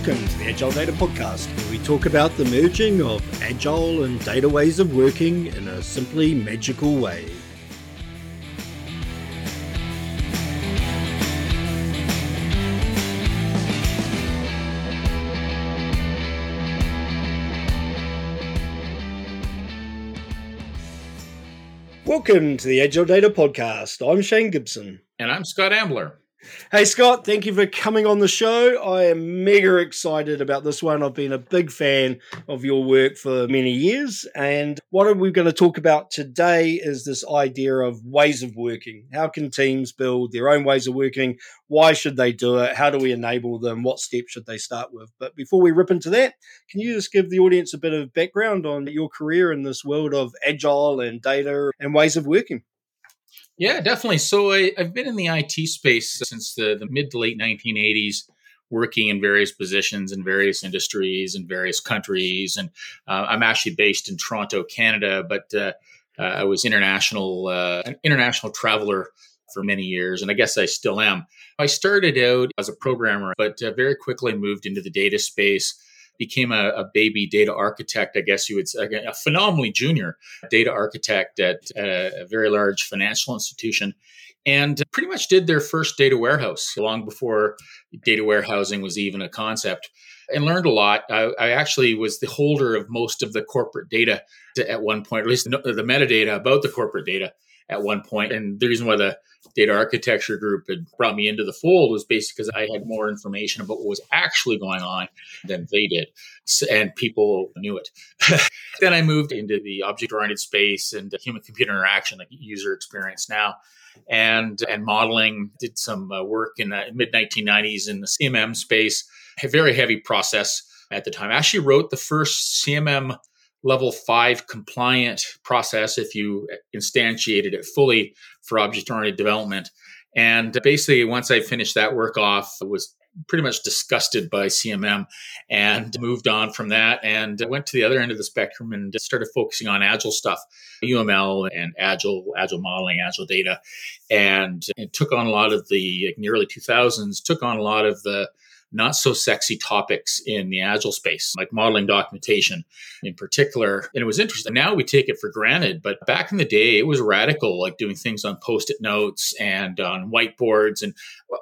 Welcome to the Agile Data Podcast, where we talk about the merging of agile and data ways of working in a simply magical way. Welcome to the Agile Data Podcast. I'm Shane Gibson. And I'm Scott Ambler. Hey, Scott, thank you for coming on the show. I am mega excited about this one. I've been a big fan of your work for many years. And what are we're going to talk about today is this idea of ways of working. How can teams build their own ways of working? Why should they do it? How do we enable them? What steps should they start with? But before we rip into that, can you just give the audience a bit of background on your career in this world of agile and data and ways of working? Yeah, definitely. So I, have been in the IT space since the, the mid to late 1980s, working in various positions in various industries and various countries. And uh, I'm actually based in Toronto, Canada, but uh, uh, I was international, uh, an international traveler for many years, and I guess I still am. I started out as a programmer, but uh, very quickly moved into the data space became a, a, baby data architect, I guess you would say, a phenomenally junior data architect at a, very large financial institution and pretty much did their first data warehouse long before data warehousing was even a concept and learned a lot. I, I, actually was the holder of most of the corporate data at one point, or at least the, the metadata about the corporate data at one point. And the reason why the data architecture group had brought me into the fold was basically because I had more information about what was actually going on than they did. And people knew it. then I moved into the object oriented space and human computer interaction, like user experience now. And, and modeling, did some uh, work in the mid 1990s in the CMM space, a very heavy process at the time. I actually wrote the first CMM level five compliant process if you instantiated it fully for object oriented development. And basically, once I finished that work off, I was pretty much disgusted by CMM and moved on from that and went to the other end of the spectrum and started focusing on agile stuff, UML and agile, agile modeling, agile data, and, and took on a lot of the in the early 2000s, took on a lot of the not so sexy topics in the agile space, like modeling documentation in particular. And it was interesting. Now we take it for granted, but back in the day, it was radical, like doing things on post it notes and on whiteboards. And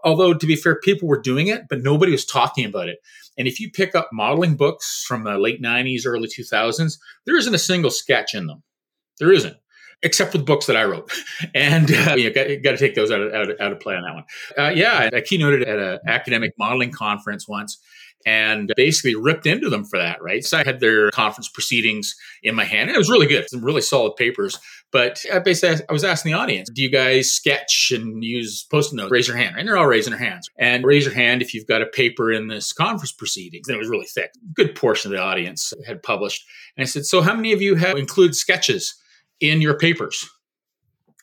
although, to be fair, people were doing it, but nobody was talking about it. And if you pick up modeling books from the late 90s, early 2000s, there isn't a single sketch in them. There isn't except for the books that I wrote. And uh, you got, got, to take those out of, out, of, out of play on that one. Uh, yeah, I keynoted at an academic modeling conference once and basically ripped into them for that, right? So I had their conference proceedings in my hand. And it was really good, some really solid papers. But I basically I was asking the audience, do you guys sketch and use post-it notes? Raise your hand. And they're all raising their hands. And raise your hand if you've got a paper in this conference proceedings. And it was really thick. Good portion of the audience had published. And I said, so how many of you have included sketches? In your papers.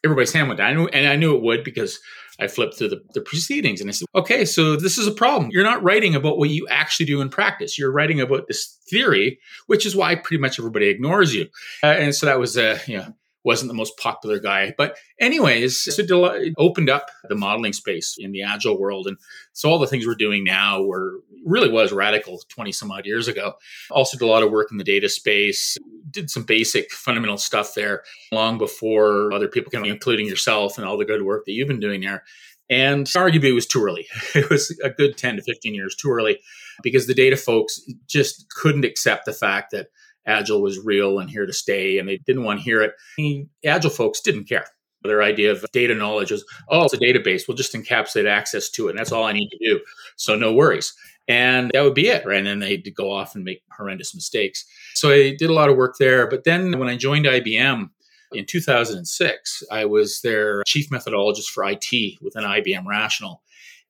Everybody's hand went down. And I knew it would because I flipped through the, the, proceedings and I said, okay, so this is a problem. You're not writing about what you actually do in practice. You're writing about this theory, which is why pretty much everybody ignores you. Uh, and so that was, uh, you know, wasn't the most popular guy. But anyways, so it opened up the modeling space in the agile world. And so all the things we're doing now were really was radical 20 some odd years ago. Also did a lot of work in the data space, did some basic fundamental stuff there long before other people came, including yourself and all the good work that you've been doing there. And arguably it was too early. It was a good 10 to 15 years too early because the data folks just couldn't accept the fact that Agile was real and here to stay, and they didn't want to hear it. The Agile folks didn't care. Their idea of data knowledge was, oh, it's a database. We'll just encapsulate access to it, and that's all I need to do. So no worries. And that would be it. Right. And then they'd go off and make horrendous mistakes. So I did a lot of work there. But then when I joined IBM in 2006, I was their chief methodologist for IT within IBM Rational.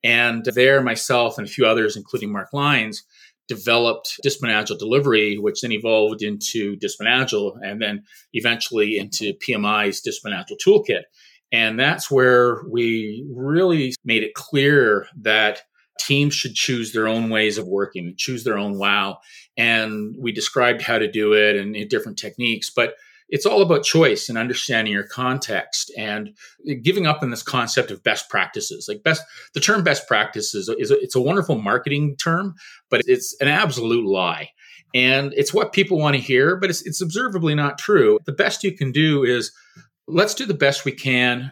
And there, myself and a few others, including Mark Lines, developed Discipline Agile delivery, which then evolved into Discipline Agile and then eventually into PMI's Discipline Agile toolkit. And that's where we really made it clear that teams should choose their own ways of working, choose their own wow. And we described how to do it and different techniques. But it's all about choice and understanding your context and giving up on this concept of best practices. Like best, the term best practices is a, it's a wonderful marketing term, but it's an absolute lie. And it's what people want to hear, but it's, it's observably not true. The best you can do is let's do the best we can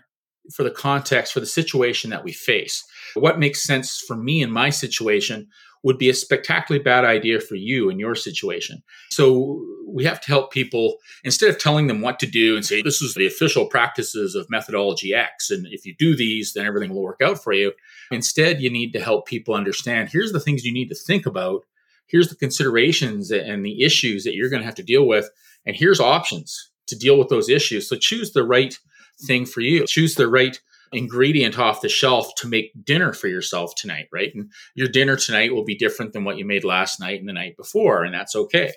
for the context, for the situation that we face. What makes sense for me in my situation would be a spectacularly bad idea for you in your situation. So we have to help people instead of telling them what to do and say, this is the official practices of methodology X. And if you do these, then everything will work out for you. Instead, you need to help people understand here's the things you need to think about. Here's the considerations and the issues that you're going to have to deal with. And here's options to deal with those issues. So choose the right thing for you. Choose the right ingredient off the shelf to make dinner for yourself tonight, right? And your dinner tonight will be different than what you made last night and the night before, and that's okay.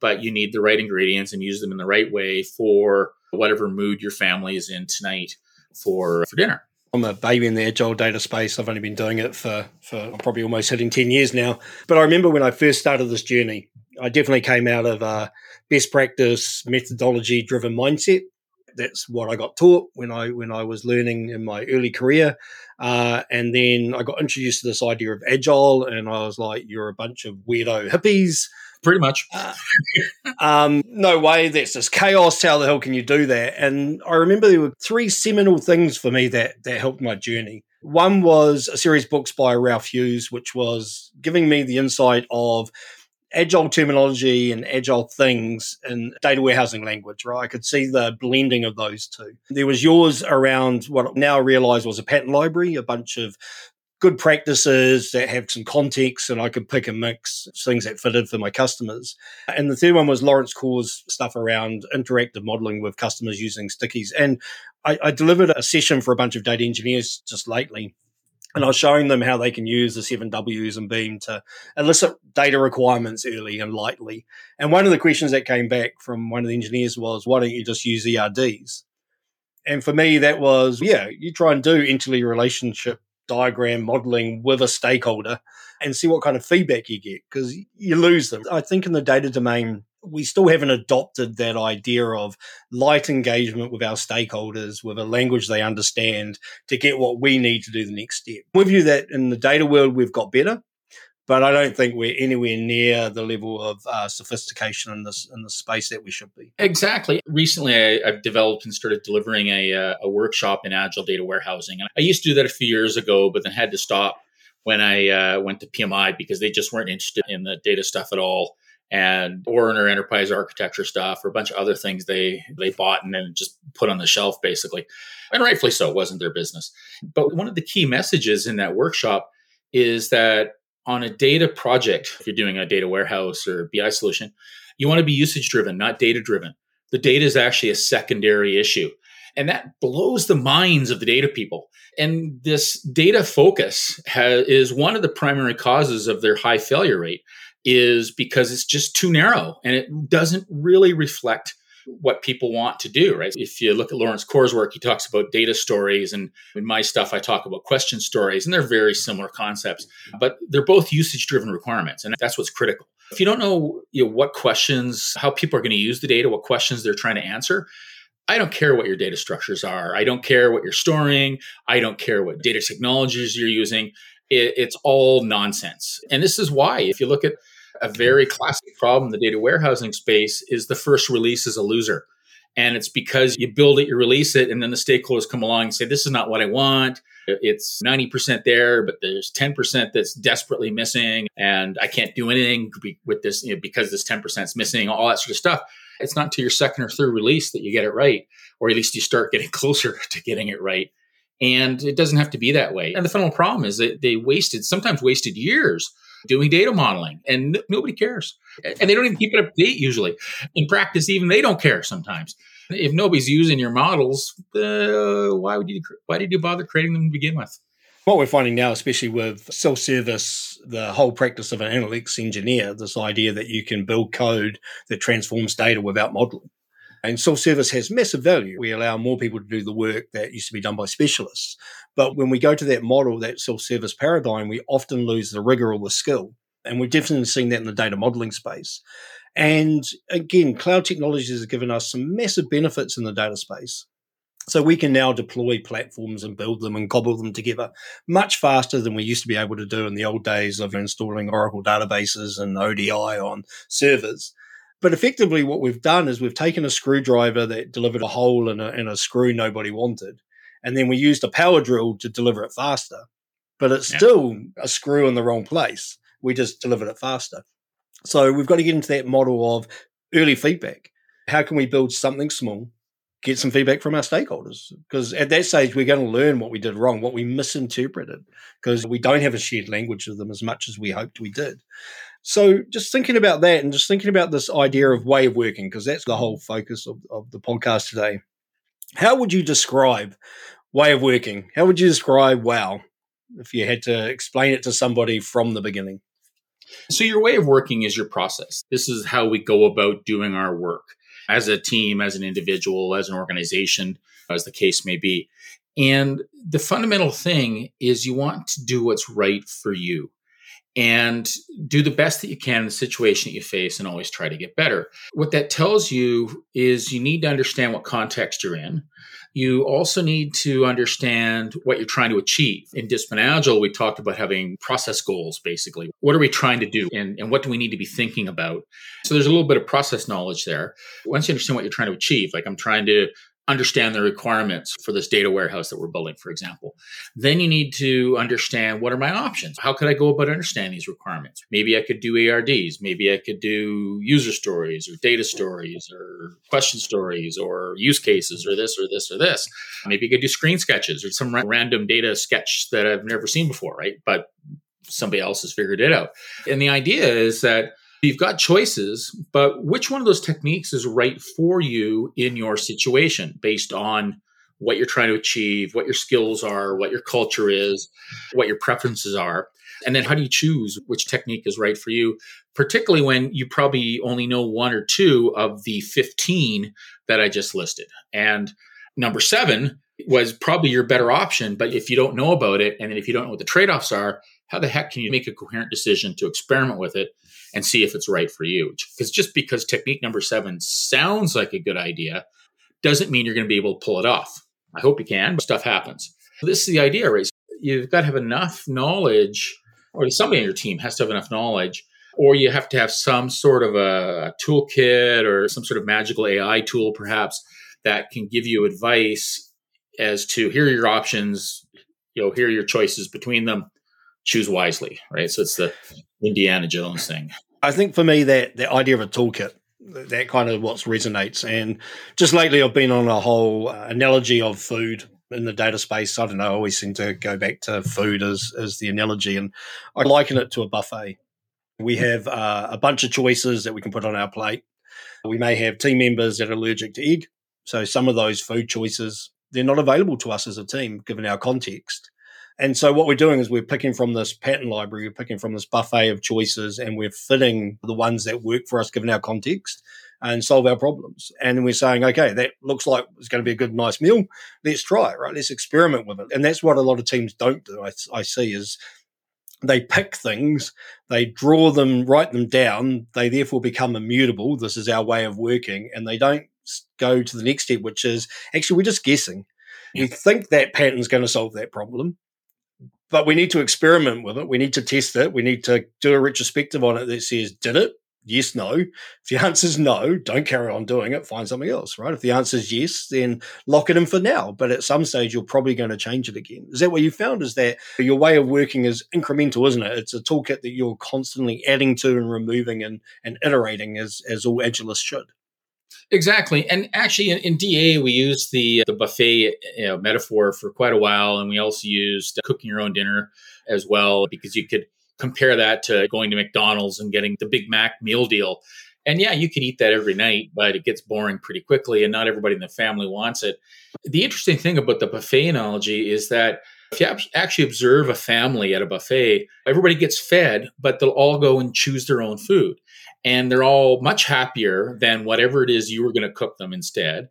But you need the right ingredients and use them in the right way for whatever mood your family is in tonight for for dinner. I'm a baby in the agile data space. I've only been doing it for, for probably almost hitting 10 years now. But I remember when I first started this journey, I definitely came out of a best practice methodology driven mindset that's what I got taught when I when I was learning in my early career. Uh, and then I got introduced to this idea of agile, and I was like, "You're a bunch of weirdo hippies." Pretty much. Uh, um, no way. That's just chaos. How the hell can you do that? And I remember there were three seminal things for me that that helped my journey. One was a series of books by Ralph Hughes, which was giving me the insight of agile terminology and agile things in data warehousing language, right? I could see the blending of those two. There was yours around what I now I realize was a pattern library, a bunch of good practices that have some context and I could pick and mix things that fitted for my customers. And the third one was Lawrence Corr's stuff around interactive modeling with customers using stickies. And I, I delivered a session for a bunch of data engineers just lately and I was showing them how they can use the seven Ws and BEAM to elicit data requirements early and lightly. And one of the questions that came back from one of the engineers was, why don't you just use ERDs? And for me, that was, yeah, you try and do entity relationship diagram modeling with a stakeholder and see what kind of feedback you get because you lose them. I think in the data domain, we still haven't adopted that idea of light engagement with our stakeholders with a language they understand to get what we need to do the next step. We view that in the data world we've got better, but I don't think we're anywhere near the level of uh, sophistication in this in the space that we should be. Exactly. Recently, I, have developed and started delivering a, uh, a workshop in agile data warehousing, I used to do that a few years ago, but then had to stop when I uh, went to PMI because they just weren't interested in the data stuff at all and Werner Enterprise Architecture stuff or a bunch of other things they they bought and then just put on the shelf basically. And rightfully so, it wasn't their business. But one of the key messages in that workshop is that on a data project, if you're doing a data warehouse or BI solution, you want to be usage driven, not data driven. The data is actually a secondary issue. And that blows the minds of the data people. And this data focus is one of the primary causes of their high failure rate is because it's just too narrow and it doesn't really reflect what people want to do, right? If you look at Lawrence Corr's work, he talks about data stories, and in my stuff, I talk about question stories, and they're very similar concepts, but they're both usage driven requirements, and that's what's critical. If you don't know, you know what questions, how people are going to use the data, what questions they're trying to answer, I don't care what your data structures are. I don't care what you're storing. I don't care what data technologies you're using. It, it's all nonsense. And this is why, if you look at a very classic problem in the data warehousing space is the first release is a loser. And it's because you build it, you release it, and then the stakeholders come along and say, This is not what I want. It's 90% there, but there's 10% that's desperately missing. And I can't do anything with this you know, because this 10% is missing, all that sort of stuff. It's not to your second or third release that you get it right, or at least you start getting closer to getting it right. And it doesn't have to be that way. And the fundamental problem is that they wasted, sometimes wasted years doing data modeling and n- nobody cares. And they don't even keep it up to date usually. In practice, even they don't care sometimes. If nobody's using your models, uh, why would you why did you bother creating them to begin with? What we're finding now, especially with self-service, the whole practice of an analytics engineer, this idea that you can build code that transforms data without modeling. And self-service has massive value. We allow more people to do the work that used to be done by specialists. But when we go to that model, that self-service paradigm, we often lose the rigor or the skill. And we've definitely seen that in the data modeling space. And again, cloud technologies has given us some massive benefits in the data space. So we can now deploy platforms and build them and cobble them together much faster than we used to be able to do in the old days of installing Oracle databases and ODI on servers. But effectively, what we've done is we've taken a screwdriver that delivered a hole in a, in a screw nobody wanted, and then we used a power drill to deliver it faster. But it's yeah. still a screw in the wrong place. We just delivered it faster. So we've got to get into that model of early feedback. How can we build something small, get some feedback from our stakeholders? Because at that stage, we're going to learn what we did wrong, what we misinterpreted, because we don't have a shared language with them as much as we hoped we did. So just thinking about that and just thinking about this idea of way of working, because that's the whole focus of, of the podcast today. How would you describe way of working? How would you describe wow if you had to explain it to somebody from the beginning? So, your way of working is your process. This is how we go about doing our work as a team, as an individual, as an organization, as the case may be. And the fundamental thing is you want to do what's right for you and do the best that you can in the situation that you face and always try to get better. What that tells you is you need to understand what context you're in. You also need to understand what you're trying to achieve. In Discipline Agile, we talked about having process goals, basically. What are we trying to do and, and what do we need to be thinking about? So there's a little bit of process knowledge there. Once you understand what you're trying to achieve, like I'm trying to understand the requirements for this data warehouse that we're building, for example. Then you need to understand what are my options? How could I go about understanding these requirements? Maybe I could do ERDs. Maybe I could do user stories or data stories or question stories or use cases or this or this or this. Maybe I could do screen sketches or some random data sketch that I've never seen before, right? But somebody else has figured it out. And the idea is that You've got choices, but which one of those techniques is right for you in your situation based on what you're trying to achieve, what your skills are, what your culture is, what your preferences are? And then how do you choose which technique is right for you, particularly when you probably only know one or two of the 15 that I just listed? And number seven was probably your better option, but if you don't know about it and if you don't know what the trade offs are, how the heck can you make a coherent decision to experiment with it and see if it's right for you. Because just because technique number seven sounds like a good idea doesn't mean you're going to be able to pull it off. I hope you can, but stuff happens. This is the idea, right? You've got to have enough knowledge, or somebody on your team has to have enough knowledge, or you have to have some sort of a toolkit or some sort of magical AI tool, perhaps, that can give you advice as to here are your options, you know, here are your choices between them choose wisely, right? So it's the Indiana Jones thing. I think for me that the idea of a toolkit that kind of what resonates. And just lately, I've been on a whole uh, analogy of food in the data space. I don't know. I always seem to go back to food as as the analogy, and I liken it to a buffet. We have uh, a bunch of choices that we can put on our plate. We may have team members that are allergic to egg, so some of those food choices they're not available to us as a team given our context. And so what we're doing is we're picking from this pattern library, we're picking from this buffet of choices, and we're fitting the ones that work for us given our context and solve our problems. And we're saying, okay, that looks like it's going to be a good, nice meal. Let's try it, right? Let's experiment with it. And that's what a lot of teams don't do. I, I see is they pick things, they draw them, write them down. They therefore become immutable. This is our way of working, and they don't go to the next step, which is actually we're just guessing. We think that pattern's going to solve that problem but we need to experiment with it. We need to test it. We need to do a retrospective on it that says, did it? Yes, no. If the answer is no, don't carry on doing it. Find something else, right? If the answer is yes, then lock it in for now. But at some stage, you're probably going to change it again. Is that what you found? Is that your way of working is incremental, isn't it? It's a toolkit that you're constantly adding to and removing and, and iterating as, as all agilists should. Exactly, and actually, in, in, DA, we used the the buffet you know, metaphor for quite a while, and we also used uh, cooking your own dinner as well because you could compare that to going to McDonald's and getting the Big Mac meal deal. And yeah, you can eat that every night, but it gets boring pretty quickly, and not everybody in the family wants it. The interesting thing about the buffet analogy is that if you actually observe a family at a buffet, everybody gets fed, but they'll all go and choose their own food and they're all much happier than whatever it is you were going to cook them instead.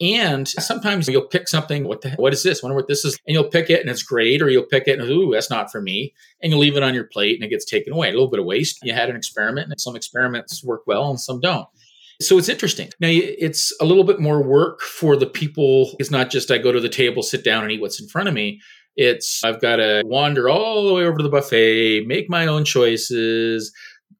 And sometimes you'll pick something. What the what is this? I wonder what this is. And you'll pick it and it's great, or you'll pick it and ooh, that's not for me. And you leave it on your plate and it gets taken away. A little bit of waste. You had an experiment, and some experiments work well and some don't. So it's interesting. Now it's a little bit more work for the people. It's not just I go to the table, sit down, and eat what's in front of me. It's I've got to wander all the way over to the buffet, make my own choices,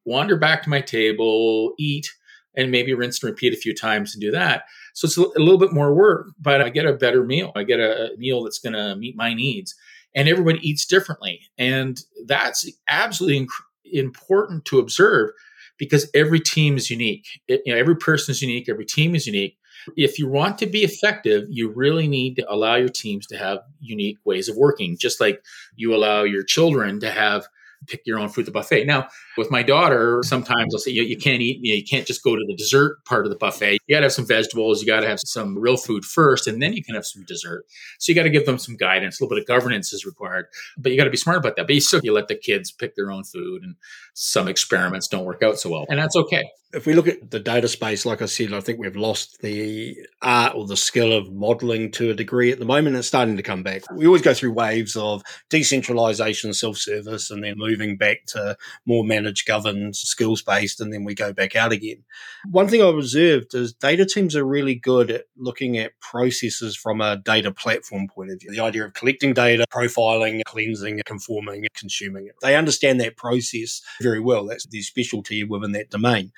wander back to my table, eat, and maybe rinse and repeat a few times and do that. So it's a little bit more work, but I get a better meal. I get a meal that's going to meet my needs. And everybody eats differently. And that's absolutely inc- important to observe because every team is unique. It, you know, every person is unique, every team is unique. If you want to be effective, you really need to allow your teams to have unique ways of working, just like you allow your children to have pick your own food at the buffet. Now, with my daughter, sometimes I'll say you, you can't eat, you, know, you can't just go to the dessert part of the buffet. You got to have some vegetables, you got to have some real food first, and then you can have some dessert. So you got to give them some guidance. A little bit of governance is required, but you got to be smart about that. But you still you let the kids pick their own food, and some experiments don't work out so well, and that's okay if we look at the data space, like I said, I think we've lost the art or the skill of modeling to a degree at the moment. It's starting to come back. We always go through waves of decentralization, self service, and then moving back to more managed, governed, skills based, and then we go back out again. One thing I've observed is data teams are really good at looking at processes from a data platform point of view. The idea of collecting data, profiling, cleansing, conforming, consuming it. They understand that process very well. That's their specialty within that domain.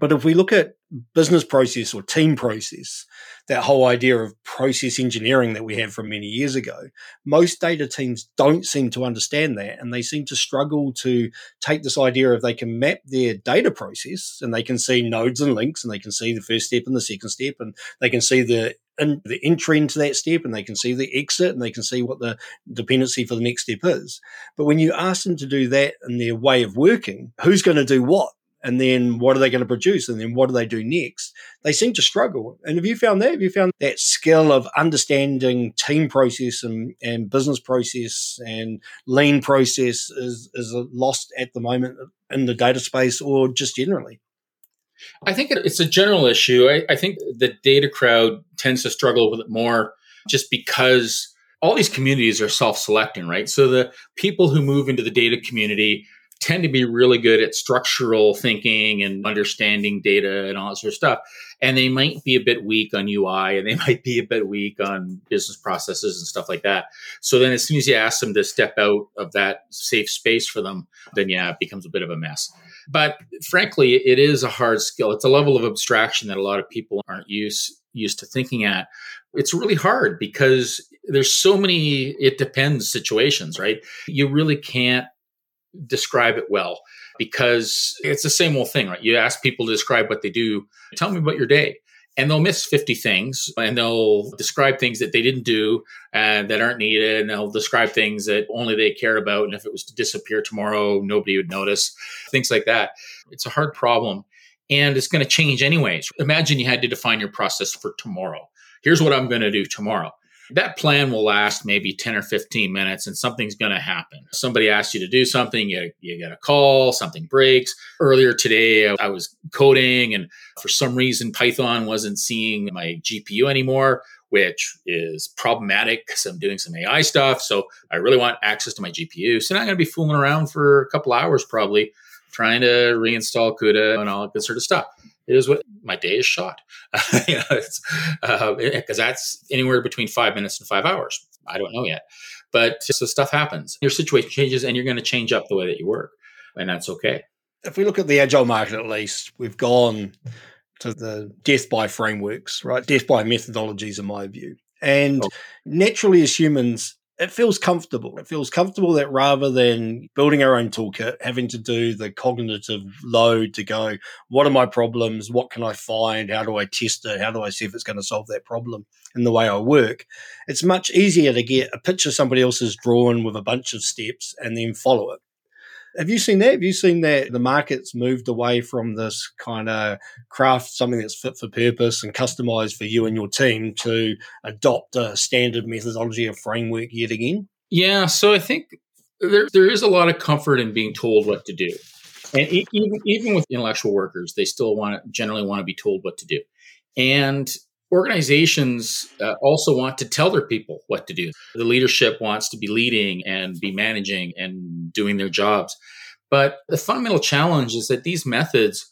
But if we look at business process or team process, that whole idea of process engineering that we had from many years ago, most data teams don't seem to understand that. And they seem to struggle to take this idea of they can map their data process and they can see nodes and links and they can see the first step and the second step and they can see the in the entry into that step and they can see the exit and they can see what the dependency for the next step is. But when you ask them to do that in their way of working, who's going to do what? And then what are they going to produce and then what do they do next? They seem to struggle. And have you found that? Have you found that skill of understanding team process and, and business process and lean process is, is lost at the moment in the data space or just generally? I think it's a general issue. I, I think the data crowd tends to struggle with it more just because all these communities are self-selecting right? So the people who move into the data community tend to be really good at structural thinking and understanding data and all that sort of stuff. And they might be a bit weak on UI and they might be a bit weak on business processes and stuff like that. So then as soon as you ask them to step out of that safe space for them, then yeah, it becomes a bit of a mess. But frankly, it is a hard skill. It's a level of abstraction that a lot of people aren't used used to thinking at. It's really hard because there's so many it depends situations, right? You really can't describe it well because it's the same old thing, right? You ask people to describe what they do. Tell me about your day. And they'll miss 50 things and they'll describe things that they didn't do and that aren't needed. And they'll describe things that only they care about. And if it was to disappear tomorrow, nobody would notice, things like that. It's a hard problem and it's going to change anyways. Imagine you had to define your process for tomorrow. Here's what I'm going to do tomorrow that plan will last maybe 10 or 15 minutes and something's going to happen. Somebody asks you to do something, you, you get a call, something breaks. Earlier today, I, I was coding and for some reason, Python wasn't seeing my GPU anymore, which is problematic because I'm doing some AI stuff. So I really want access to my GPU. So I'm going to be fooling around for a couple hours probably trying to reinstall CUDA and all that good sort of stuff it is what my day is shot. you know, because uh, that's anywhere between five minutes and five hours. I don't know yet, but so stuff happens. Your situation changes, and you're going to change up the way that you work, and that's okay. If we look at the agile market, at least we've gone to the death by frameworks, right? Death by methodologies, in my view. And oh. naturally, as humans, it feels comfortable. It feels comfortable that rather than building our own toolkit, having to do the cognitive load to go, what are my problems? What can I find? How do I test it? How do I see if it's going to solve that problem in the way I work? It's much easier to get a picture somebody else has drawn with a bunch of steps and then follow it. Have you seen that? Have you seen that the market's moved away from this kind of craft something that's fit for purpose and customized for you and your team to adopt a standard methodology or framework yet again? Yeah, so I think there, there is a lot of comfort in being told what to do. And even, even with intellectual workers, they still want to generally want to be told what to do. And organizations uh, also want to tell their people what to do. The leadership wants to be leading and be managing and doing their jobs. But the fundamental challenge is that these methods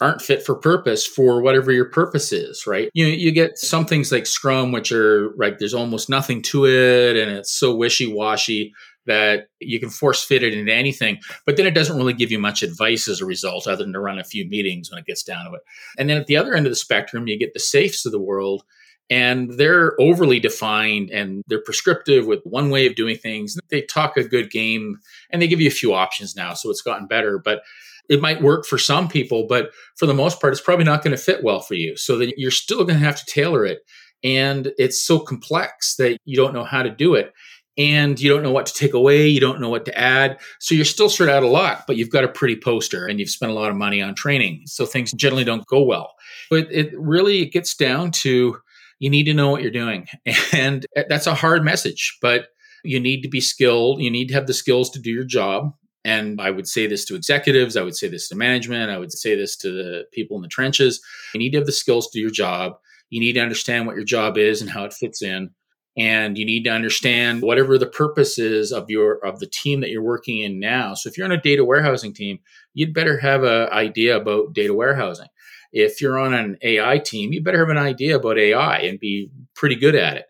aren't fit for purpose for whatever your purpose is, right? You you get some things like Scrum, which are like there's almost nothing to it, and it's so wishy washy that you can force fit it into anything, but then it doesn't really give you much advice as a result, other than to run a few meetings when it gets down to it. And then at the other end of the spectrum, you get the SAFes of the world, and they're overly defined and they're prescriptive with one way of doing things. They talk a good game and they give you a few options now, so it's gotten better. But it might work for some people, but for the most part, it's probably not going to fit well for you. So that you're still going to have to tailor it. And it's so complex that you don't know how to do it. And you don't know what to take away. You don't know what to add. So you're still sort of out of luck, but you've got a pretty poster and you've spent a lot of money on training. So things generally don't go well. But it really gets down to you need to know what you're doing. And that's a hard message, but you need to be skilled. You need to have the skills to do your job. And I would say this to executives, I would say this to management, I would say this to the people in the trenches. You need to have the skills to do your job. You need to understand what your job is and how it fits in. And you need to understand whatever the purpose is of your of the team that you're working in now. So if you're on a data warehousing team, you'd better have an idea about data warehousing. If you're on an AI team, you better have an idea about AI and be pretty good at it.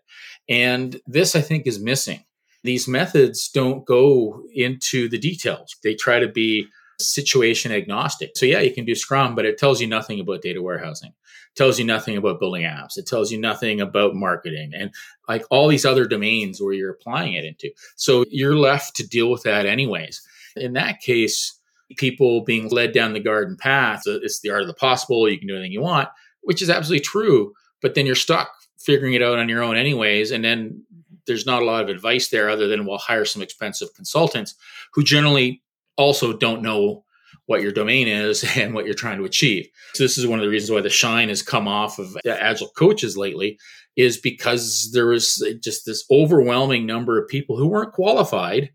And this I think is missing these methods don't go into the details. They try to be situation agnostic. So yeah, you can do Scrum, but it tells you nothing about data warehousing. Tells you nothing about building apps. It tells you nothing about marketing and like all these other domains where you're applying it into. So you're left to deal with that anyways. In that case, people being led down the garden path, uh, it's the art of the possible, you can do anything you want, which is absolutely true, but then you're stuck figuring it out on your own anyways and then there's not a lot of advice there other than we'll hire some expensive consultants who generally also don't know what your domain is and what you're trying to achieve. So this is one of the reasons why the shine has come off of agile coaches lately is because there was just this overwhelming number of people who weren't qualified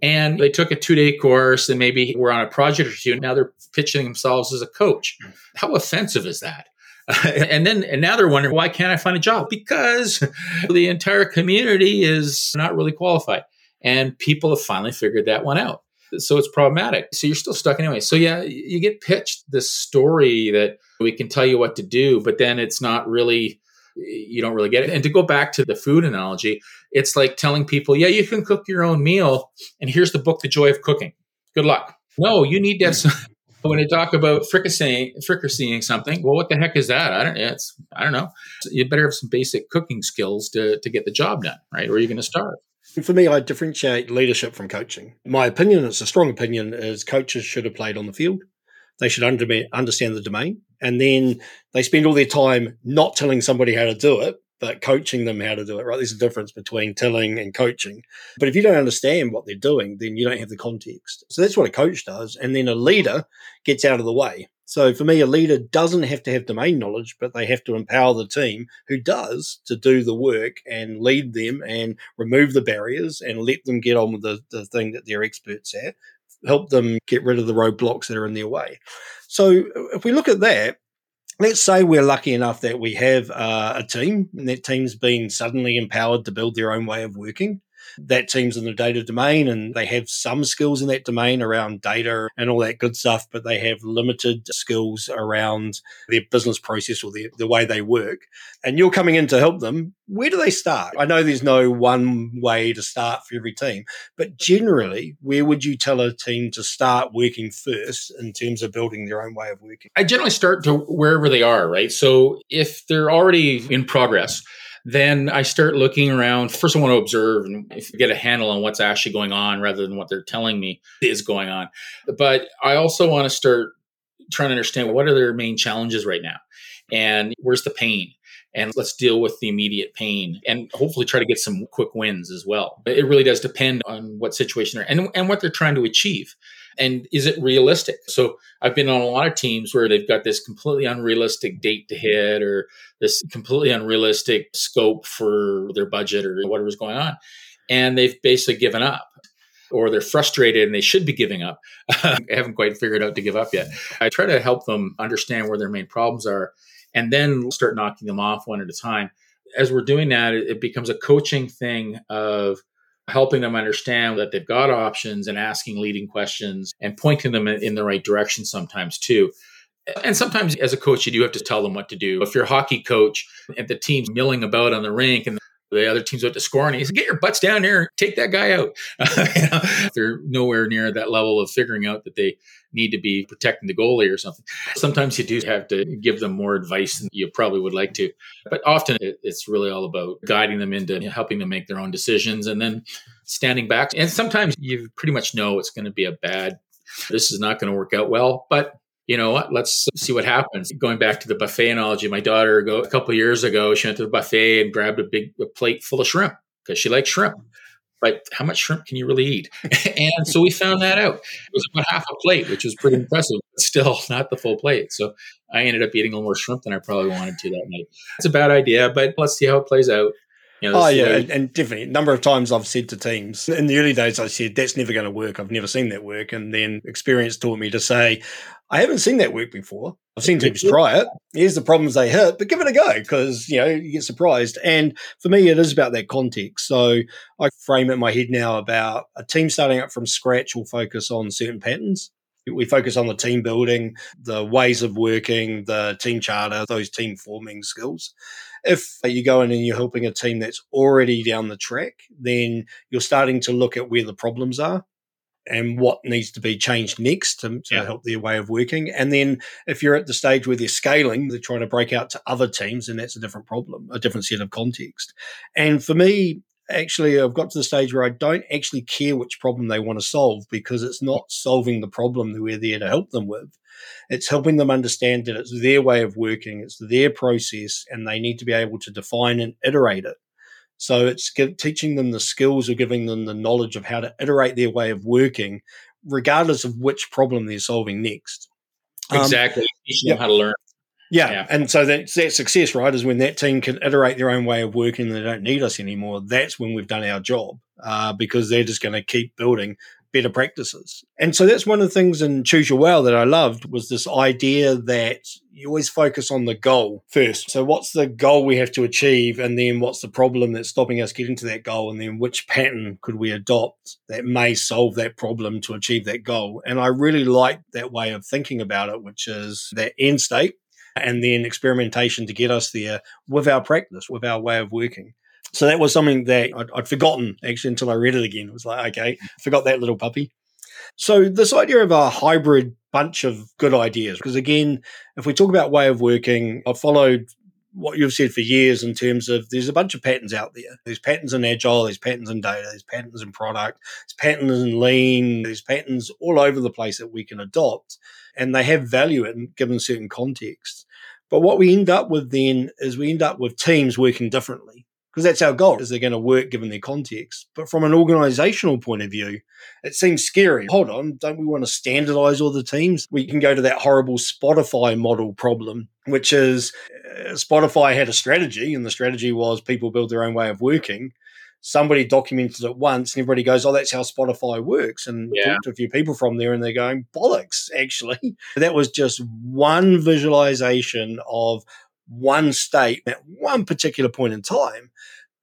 and they took a two-day course and maybe were on a project or two now they're pitching themselves as a coach. How offensive is that? and then and now they're wondering why can't I find a job? Because the entire community is not really qualified. And people have finally figured that one out. So it's problematic. So you're still stuck anyway. So yeah, you get pitched this story that we can tell you what to do, but then it's not really you don't really get it. And to go back to the food analogy, it's like telling people, yeah, you can cook your own meal, and here's the book, The Joy of Cooking. Good luck. No, you need to have some, when they talk about fricasseing, fricasseing something, well, what the heck is that? I don't. It's I don't know. You better have some basic cooking skills to to get the job done, right? Or are you going to start? For me, I differentiate leadership from coaching. My opinion, it's a strong opinion, is coaches should have played on the field. They should under, understand the domain, and then they spend all their time not telling somebody how to do it, but coaching them how to do it, right? There's a difference between telling and coaching. But if you don't understand what they're doing, then you don't have the context. So that's what a coach does. And then a leader gets out of the way. So for me, a leader doesn't have to have domain knowledge, but they have to empower the team who does to do the work and lead them and remove the barriers and let them get on with the, the thing that they're experts at, help them get rid of the roadblocks that are in their way. So if we look at that, let's say we're lucky enough that we have uh, a team and that team's been suddenly empowered to build their own way of working that team's in the data domain and they have some skills in that domain around data and all that good stuff, but they have limited skills around their business process or the, the way they work. And you're coming in to help them. Where do they start? I know there's no one way to start for every team, but generally, where would you tell a team to start working first in terms of building their own way of working? I generally start to wherever they are, right? So if they're already in progress, then I start looking around. First, I want to observe and get a handle on what's actually going on rather than what they're telling me is going on. But I also want to start trying to understand what are their main challenges right now and where's the pain and let's deal with the immediate pain and hopefully try to get some quick wins as well. It really does depend on what situation they're and, and what they're trying to achieve and is it realistic? So I've been on a lot of teams where they've got this completely unrealistic date to hit or this completely unrealistic scope for their budget or whatever's going on. And they've basically given up or they're frustrated and they should be giving up. I haven't quite figured out to give up yet. I try to help them understand where their main problems are and then start knocking them off one at a time. As we're doing that, it becomes a coaching thing of helping them understand that they've got options and asking leading questions and pointing them in the right direction sometimes too. And sometimes as a coach, you do have to tell them what to do. If you're a hockey coach and the team's milling about on the rink and the other team's out to score and he said, get your butts down here, take that guy out. you know, they're nowhere near that level of figuring out that they need to be protecting the goalie or something. Sometimes you do have to give them more advice than you probably would like to. But often it's really all about guiding them into helping them make their own decisions and then standing back. And sometimes you pretty much know it's going to be a bad, this is not going to work out well. But you know what? Let's see what happens. Going back to the buffet analogy, my daughter go a couple years ago, she went to the buffet and grabbed a big a plate full of shrimp because she likes shrimp. But how much shrimp can you really eat? and so we found that out. It was about half a plate, which was pretty impressive, but still not the full plate. So I ended up eating a little more shrimp than I probably wanted to that night. It's a bad idea, but let's see how it plays out. You know, oh yeah, and, and, definitely. A number of times I've said to teams in the early days, I said that's never going to work. I've never seen that work, and then experience taught me to say, I haven't seen that work before. I've seen teams try it. Here's the problems they hit, but give it a go because you know you get surprised. And for me, it is about that context. So I frame it in my head now about a team starting up from scratch will focus on certain patterns. We focus on the team building, the ways of working, the team charter, those team forming skills. If you go in and you're helping a team that's already down the track, then you're starting to look at where the problems are and what needs to be changed next to, to yeah. help their way of working. And then if you're at the stage where they're scaling, they're trying to break out to other teams, and that's a different problem, a different set of context. And for me, actually, I've got to the stage where I don't actually care which problem they want to solve because it's not solving the problem that we're there to help them with. It's helping them understand that it's their way of working, it's their process, and they need to be able to define and iterate it. So it's teaching them the skills or giving them the knowledge of how to iterate their way of working, regardless of which problem they're solving next. Um, exactly. Um, Teaching them how to learn. Yeah. yeah. And so that's that success, right, is when that team can iterate their own way of working and they don't need us anymore. That's when we've done our job uh, because they're just going to keep building better practices. And so that's one of the things in Choose Your WoW that I loved was this idea that you always focus on the goal first. So what's the goal we have to achieve and then what's the problem that's stopping us getting to that goal and then which pattern could we adopt that may solve that problem to achieve that goal. And I really like that way of thinking about it, which is that end state and then experimentation to get us there with our practice, with our way of working. So that was something that I'd, I'd, forgotten actually until I read it again. It was like, okay, forgot that little puppy. So this idea of a hybrid bunch of good ideas, because again, if we talk about way of working, I've followed what you've said for years in terms of there's a bunch of patterns out there. There's patterns in agile, there's patterns in data, there's patterns in product, there's patterns in lean, there's patterns all over the place that we can adopt, and they have value in given certain contexts. But what we end up with then is we end up with teams working differently because that's our goal is they're going to work given their context. But from an organizational point of view it seems scary. Hold on don't we want to standardize all the teams? We can go to that horrible spotify model problem which is uh, spotify had a strategy and the strategy was people build their own way of working somebody documented it once and everybody goes oh that's how spotify works and yeah. talked to a few people from there and they're going bollocks actually that was just one visualization of one state at one particular point in time.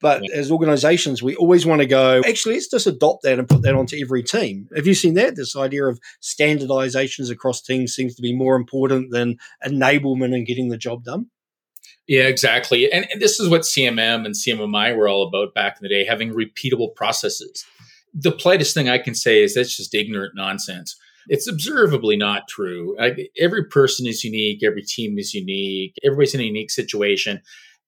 But as organizations, we always want to go, actually, let's just adopt that and put that onto every team. Have you seen that? This idea of standardizations across teams seems to be more important than enablement and getting the job done. Yeah, exactly. And, and this is what CMM and CMMI were all about back in the day, having repeatable processes. The politest thing I can say is that's just ignorant nonsense it's observably not true. I, every person is unique, every team is unique, everybody's in a unique situation,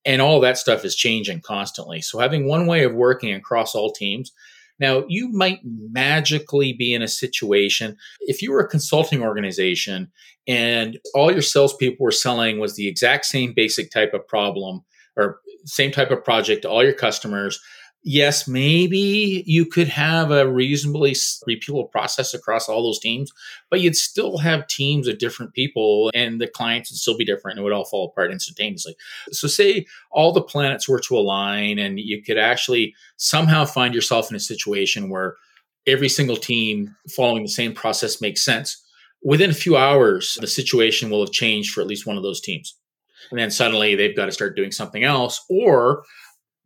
and all that stuff is changing constantly. So having one way of working across all teams. Now, you might magically be in a situation if you were a consulting organization and all your salespeople were selling was the exact same basic type of problem or same type of project to all your customers yes, maybe you could have a reasonably repeatable process across all those teams, but you'd still have teams of different people and the clients would still be different and it would all fall apart instantaneously. So, say all the planets were to align and you could actually somehow find yourself in a situation where every single team following the same process makes sense. Within a few hours, the situation will have changed for at least one of those teams. and then suddenly they've got to start doing something else or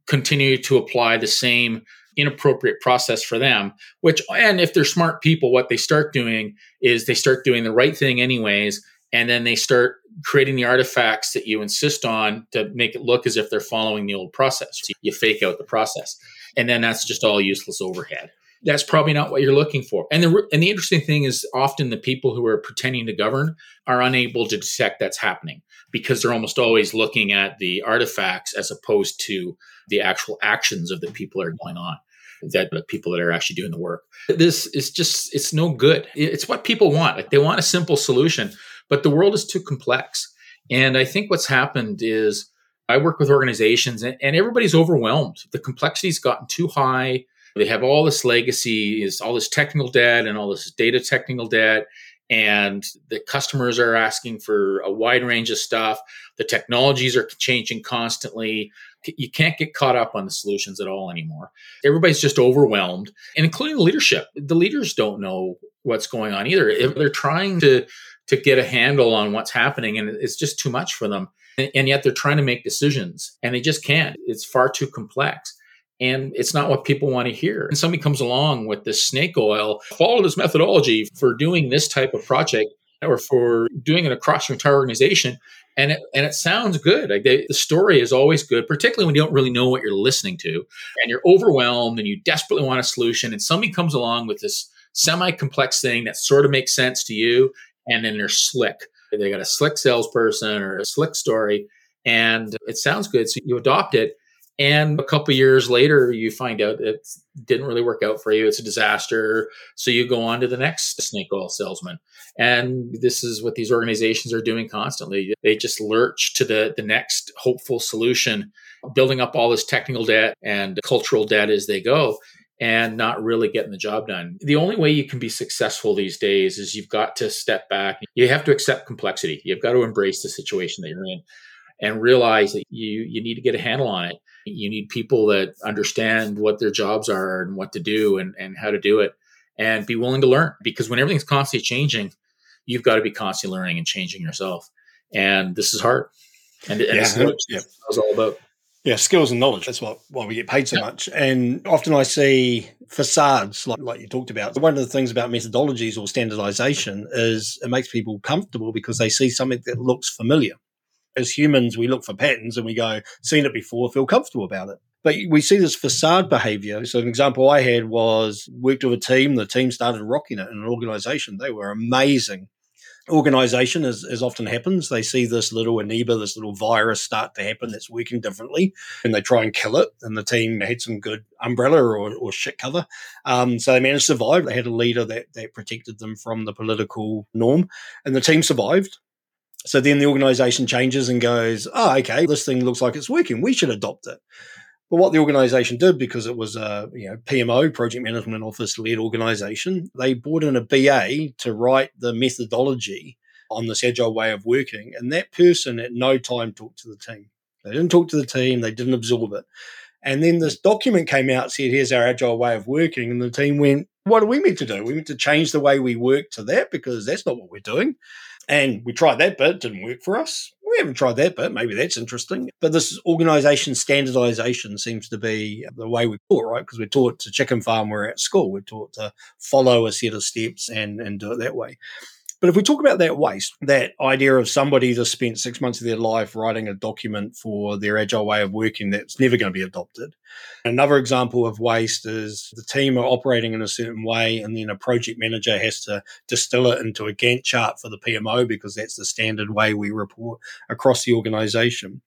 continue to apply the same inappropriate process for them which and if they're smart people what they start doing is they start doing the right thing anyways and then they start creating the artifacts that you insist on to make it look as if they're following the old process. You fake out the process. And then that's just all useless overhead that's probably not what you're looking for. And the and the interesting thing is often the people who are pretending to govern are unable to detect that's happening because they're almost always looking at the artifacts as opposed to the actual actions of the people that are going on that the people that are actually doing the work. This is just it's no good. It's what people want. Like they want a simple solution, but the world is too complex. And I think what's happened is I work with organizations and, and everybody's overwhelmed. The complexity's gotten too high they have all this legacy, is all this technical debt and all this data technical debt. And the customers are asking for a wide range of stuff. The technologies are changing constantly. You can't get caught up on the solutions at all anymore. Everybody's just overwhelmed, and including the leadership. The leaders don't know what's going on either. If they're trying to to get a handle on what's happening, and it's just too much for them. And yet they're trying to make decisions, and they just can't. It's far too complex and it's not what people want to hear. And somebody comes along with this snake oil, follow this methodology for doing this type of project or for doing it across your entire organization. And it, and it sounds good. Like they, the story is always good, particularly when you don't really know what you're listening to and you're overwhelmed and you desperately want a solution. And somebody comes along with this semi complex thing that sort of makes sense to you. And then they're slick. They got a slick salesperson or a slick story and it sounds good. So you adopt it and a couple years later you find out it didn't really work out for you it's a disaster so you go on to the next snake oil salesman and this is what these organizations are doing constantly they just lurch to the the next hopeful solution building up all this technical debt and cultural debt as they go and not really getting the job done. The only way you can be successful these days is you've got to step back. You have to accept complexity. You've got to embrace the situation that you're in and realize that you you need to get a handle on it. You need people that understand what their jobs are and what to do and, and how to do it and be willing to learn because when everything's constantly changing, you've got to be constantly learning and changing yourself. And this is hard. And, and yeah, it's what yeah. it's all about. Yeah, skills and knowledge. That's what why we get paid so much. And often I see facades, like like you talked about. One of the things about methodologies or standardization is it makes people comfortable because they see something that looks familiar as humans, we look for patterns and we go, seen it before, feel comfortable about it. But we see this facade behavior. So, an example I had was worked with a team. The team started rocking it in an organization. They were amazing. Organization, as, as often happens, they see this little amoeba, this little virus start to happen that's working differently, and they try and kill it. And the team had some good umbrella or, or shit cover. Um, so they managed to survive. They had a leader that, that protected them from the political norm, and the team survived so then the organization changes and goes, oh, okay, this thing looks like it's working. We should adopt it. But what the organization did, because it was a you know PMO, project management office led organization, they brought in a BA to write the methodology on this agile way of working. And that person at no time talked to the team. They didn't talk to the team, they didn't absorb it. And then this document came out, said, here's our agile way of working. And the team went, what are we meant to do? We meant to change the way we work to that because that's not what we're doing. And we tried that but it didn't work for us. We haven't tried that but Maybe that's interesting. But this organization standardization seems to be the way we taught, right? Because we're taught to chicken farm, we're at school. We're taught to follow a set of steps and, and do it that way. But if we talk about that waste, that idea of somebody that spent six months of their life writing a document for their agile way of working that's never going to be adopted. Another example of waste is the team are operating in a certain way, and then a project manager has to distill it into a Gantt chart for the PMO because that's the standard way we report across the organization.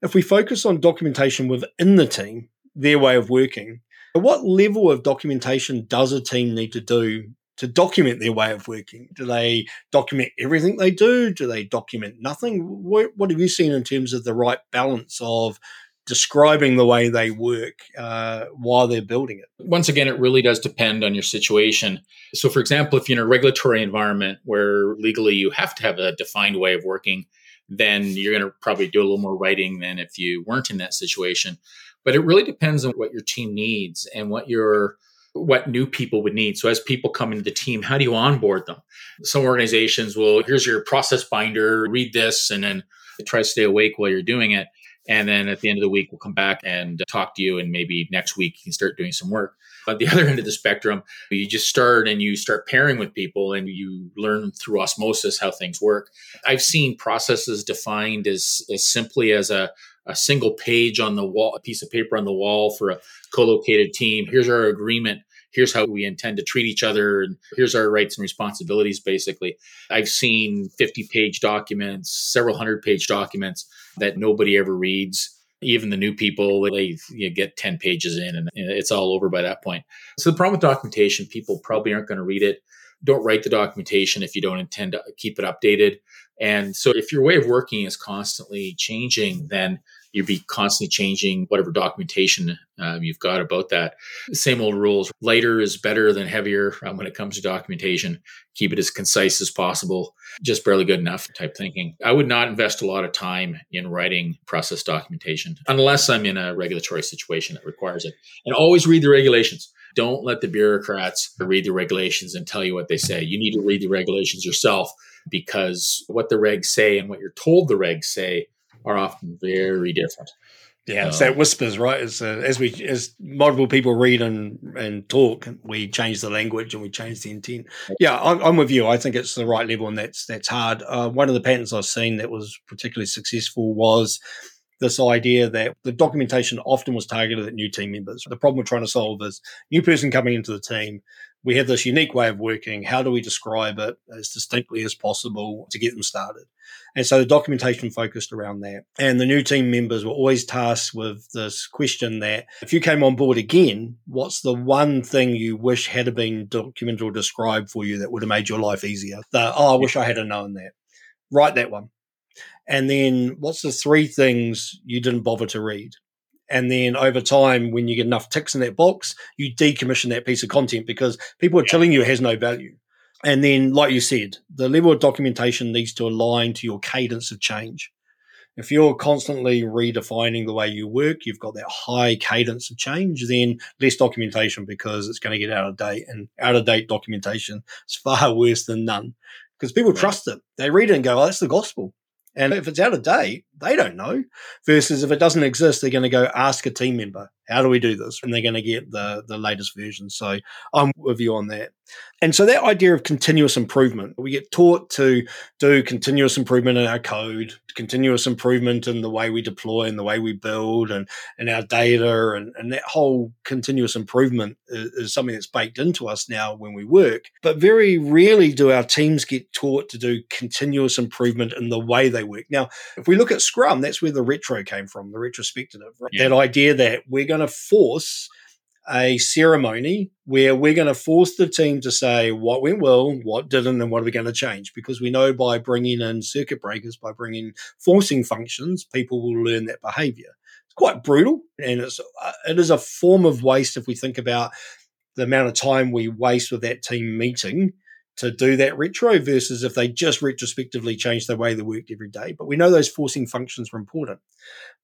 If we focus on documentation within the team, their way of working, what level of documentation does a team need to do to document their way of working? Do they document everything they do? Do they document nothing? What, what have you seen in terms of the right balance of describing the way they work uh, while they're building it? Once again, it really does depend on your situation. So, for example, if you're in a regulatory environment where legally you have to have a defined way of working, then you're going to probably do a little more writing than if you weren't in that situation. But it really depends on what your team needs and what your what new people would need. So as people come into the team, how do you onboard them? Some organizations will, here's your process binder, read this, and then try to stay awake while you're doing it. And then at the end of the week, we'll come back and talk to you. And maybe next week you can start doing some work. At the other end of the spectrum, you just start and you start pairing with people and you learn through osmosis how things work. I've seen processes defined as, as simply as a, a single page on the wall, a piece of paper on the wall for a co-located team. Here's our agreement. Here's how we intend to treat each other. And here's our rights and responsibilities, basically. I've seen 50 page documents, several hundred page documents that nobody ever reads. Even the new people, they you get 10 pages in and it's all over by that point. So the problem with documentation, people probably aren't going to read it. Don't write the documentation if you don't intend to keep it updated. And so if your way of working is constantly changing, then you'd be constantly changing whatever documentation um, you've got about that. Same old rules. Lighter is better than heavier um, when it comes to documentation. Keep it as concise as possible. Just barely good enough type thinking. I would not invest a lot of time in writing process documentation unless I'm in a regulatory situation that requires it. And always read the regulations. Don't let the bureaucrats read the regulations and tell you what they say. You need to read the regulations yourself because what the regs say and what you're told the regs say are often very different. Yeah, it's that whispers, right? As uh, as we as multiple people read and and talk, we change the language and we change the intent. Yeah, I'm, I'm with you. I think it's the right level, and that's that's hard. Uh, one of the patents I've seen that was particularly successful was this idea that the documentation often was targeted at new team members. The problem we're trying to solve is new person coming into the team. We have this unique way of working. How do we describe it as distinctly as possible to get them started? And so the documentation focused around that. And the new team members were always tasked with this question that if you came on board again, what's the one thing you wish had been documented or described for you that would have made your life easier? The, oh, I wish I had known that. Write that one. And then what's the three things you didn't bother to read? And then over time, when you get enough ticks in that box, you decommission that piece of content because people are telling you it has no value. And then, like you said, the level of documentation needs to align to your cadence of change. If you're constantly redefining the way you work, you've got that high cadence of change, then less documentation because it's going to get out of date. And out of date documentation is far worse than none because people trust it. They read it and go, oh, that's the gospel. And if it's out of date, they don't know. Versus if it doesn't exist, they're going to go ask a team member, how do we do this? And they're going to get the, the latest version. So I'm with you on that. And so that idea of continuous improvement, we get taught to do continuous improvement in our code, continuous improvement in the way we deploy and the way we build and, and our data. And, and that whole continuous improvement is, is something that's baked into us now when we work. But very rarely do our teams get taught to do continuous improvement in the way they work. Now, if we look at Scrum, that's where the retro came from, the retrospective, right? yeah. that idea that we're going to force a ceremony where we're going to force the team to say what went well, what didn't, and what are we going to change. Because we know by bringing in circuit breakers, by bringing forcing functions, people will learn that behavior. It's quite brutal, and it's uh, it is a form of waste if we think about the amount of time we waste with that team meeting to do that retro versus if they just retrospectively change the way they worked every day. But we know those forcing functions are important.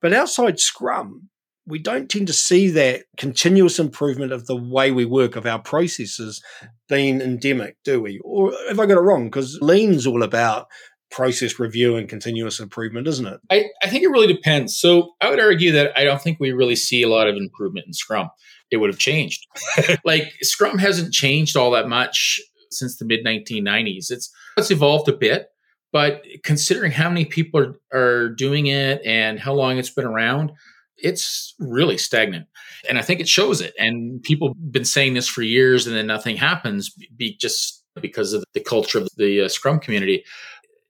But outside Scrum, we don't tend to see that continuous improvement of the way we work, of our processes being endemic, do we? Or have I got it wrong? Because lean's all about process review and continuous improvement, isn't it? I, I think it really depends. So I would argue that I don't think we really see a lot of improvement in Scrum. It would have changed. like Scrum hasn't changed all that much since the mid 1990s. It's it's evolved a bit, but considering how many people are, are doing it and how long it's been around, it's really stagnant. And I think it shows it. And people have been saying this for years and then nothing happens be just because of the culture of the uh, Scrum community.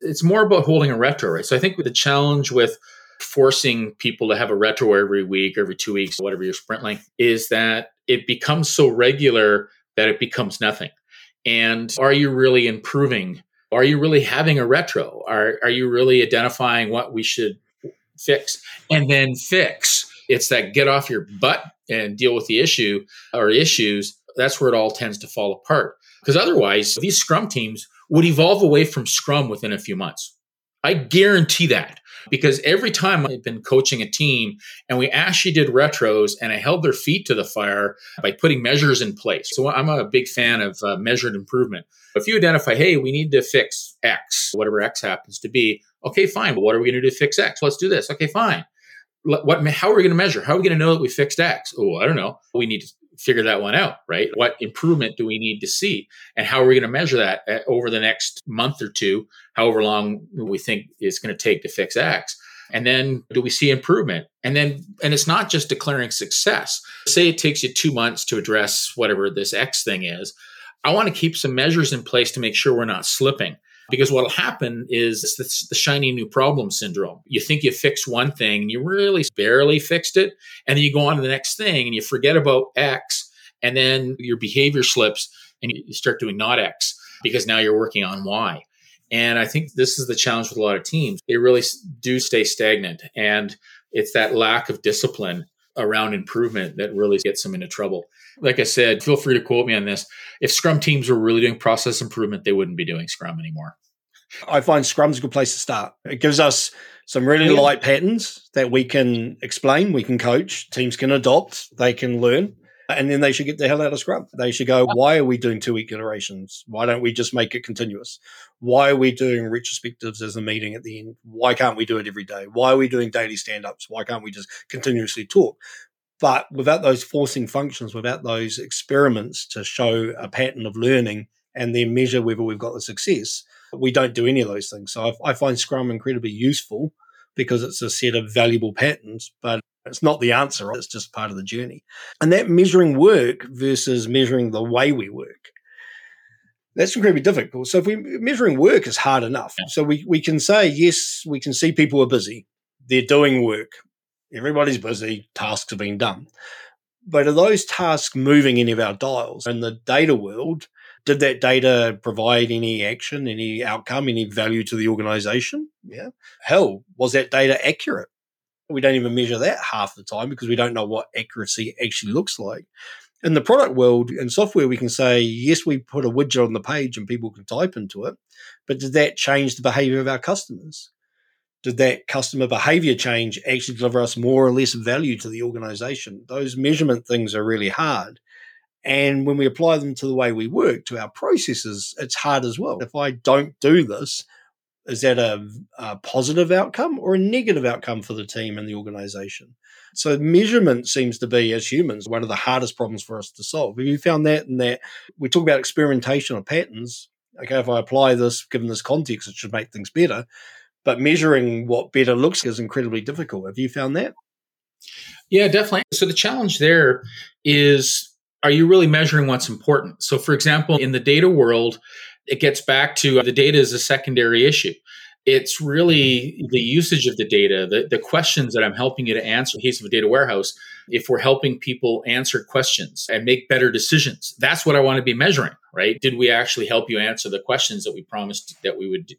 It's more about holding a retro, right? So I think the challenge with forcing people to have a retro every week, every two weeks, whatever your sprint length is that it becomes so regular that it becomes nothing. And are you really improving? Are you really having a retro? Are, are you really identifying what we should fix and then fix. It's that get off your butt and deal with the issue or issues. That's where it all tends to fall apart. Because otherwise, these Scrum teams would evolve away from Scrum within a few months. I guarantee that because every time I've been coaching a team and we actually did retros and I held their feet to the fire by putting measures in place. So I'm a big fan of uh, measured improvement. If you identify, hey, we need to fix X, whatever X happens to be, Okay, fine. But what are we going to do to fix X? Let's do this. Okay, fine. What? How are we going to measure? How are we going to know that we fixed X? Oh, I don't know. We need to figure that one out, right? What improvement do we need to see? And how are we going to measure that uh, over the next month or two, however long we think it's going to take to fix X? And then do we see improvement? And then, and it's not just declaring success. Say it takes you two months to address whatever this X thing is. I want to keep some measures in place to make sure we're not slipping. Because what'll happen is the, the shiny new problem syndrome. You think you fixed one thing and you really barely fixed it. And then you go on to the next thing and you forget about X. And then your behavior slips and you start doing not X because now you're working on Y. And I think this is the challenge with a lot of teams. They really do stay stagnant. And it's that lack of discipline around improvement that really gets them into trouble. Like I said, feel free to quote me on this. If Scrum teams were really doing process improvement, they wouldn't be doing Scrum anymore. I find Scrum's a good place to start. It gives us some really yeah. light patterns that we can explain, we can coach, teams can adopt, they can learn and then they should get the hell out of Scrum. They should go, why are we doing two week iterations? Why don't we just make it continuous? Why are we doing retrospectives as a meeting at the end? Why can't we do it every day? Why are we doing daily stand ups? Why can't we just continuously talk? But without those forcing functions, without those experiments to show a pattern of learning and then measure whether we've got the success, we don't do any of those things. So I, I find Scrum incredibly useful because it's a set of valuable patterns, but it's not the answer, it's just part of the journey. And that measuring work versus measuring the way we work. That's incredibly difficult. So if we measuring work is hard enough. So we, we can say, yes, we can see people are busy. They're doing work. Everybody's busy. Tasks are being done. But are those tasks moving any of our dials? In the data world, did that data provide any action, any outcome, any value to the organization? Yeah. Hell, was that data accurate? We don't even measure that half the time because we don't know what accuracy actually looks like. In the product world and software, we can say, yes, we put a widget on the page and people can type into it, but did that change the behavior of our customers? Did that customer behavior change actually deliver us more or less value to the organization? Those measurement things are really hard. And when we apply them to the way we work, to our processes, it's hard as well. If I don't do this, is that a, a, positive outcome or a negative outcome for the team and the organization? So measurement seems to be, as humans, one of the hardest problems for us to solve. Have you found that in that we talk about experimentation of patterns? Okay, if I apply this, given this context, it should make things better. But measuring what better looks is incredibly difficult. Have you found that? Yeah, definitely. So the challenge there is are you really measuring what's important? So, for example, in the data world, it gets back to uh, the data is a secondary issue. It's really the usage of the data, the, the questions that I'm helping you to answer. In case of a data warehouse, if we're helping people answer questions and make better decisions, that's what I want to be measuring, right? Did we actually help you answer the questions that we promised that we would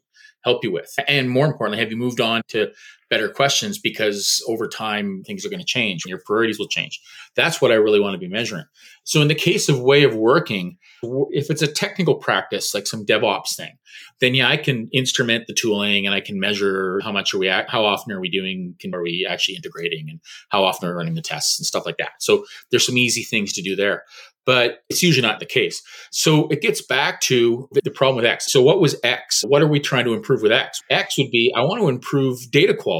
help you with? And more importantly, have you moved on to better questions because over time things are going to change and your priorities will change? That's what I really want to be measuring. So in the case of way of working, if it's a technical practice like some DevOps thing, then yeah, I can instrument the tooling and I can measure how much are we, how often are we doing, can, are we actually integrating and how often are we running the tests and stuff like that. So there's some easy things to do there but it's usually not the case. So it gets back to the problem with X. So what was X? What are we trying to improve with X? X would be I want to improve data quality.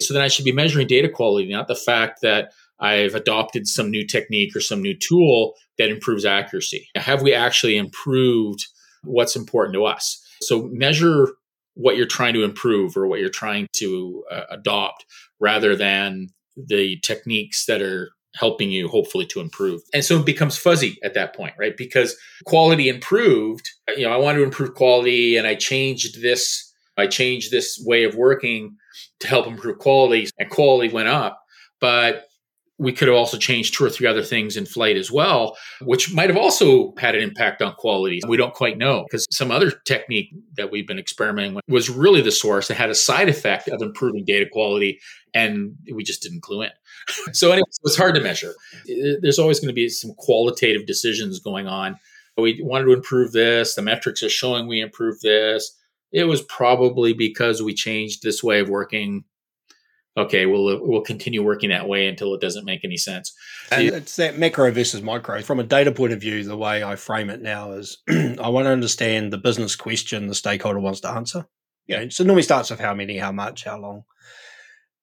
So then I should be measuring data quality, not the fact that I've adopted some new technique or some new tool that improves accuracy. Have we actually improved what's important to us? So measure what you're trying to improve or what you're trying to uh, adopt rather than the techniques that are helping you hopefully to improve. And so it becomes fuzzy at that point, right? Because quality improved, you know, I want to improve quality and I changed this, I changed this way of working to help improve quality and quality went up. But we could have also changed two or three other things in flight as well, which might have also had an impact on quality. We don't quite know because some other technique that we've been experimenting with was really the source that had a side effect of improving data quality, and we just didn't clue in. so, anyway, it's hard to measure. There's always going to be some qualitative decisions going on. We wanted to improve this. The metrics are showing we improved this. It was probably because we changed this way of working okay, we'll we'll continue working that way until it doesn't make any sense. And it's that macro versus micro. From a data point of view, the way I frame it now is I want to understand the business question the stakeholder wants to answer. You know, so normally starts with how many, how much, how long.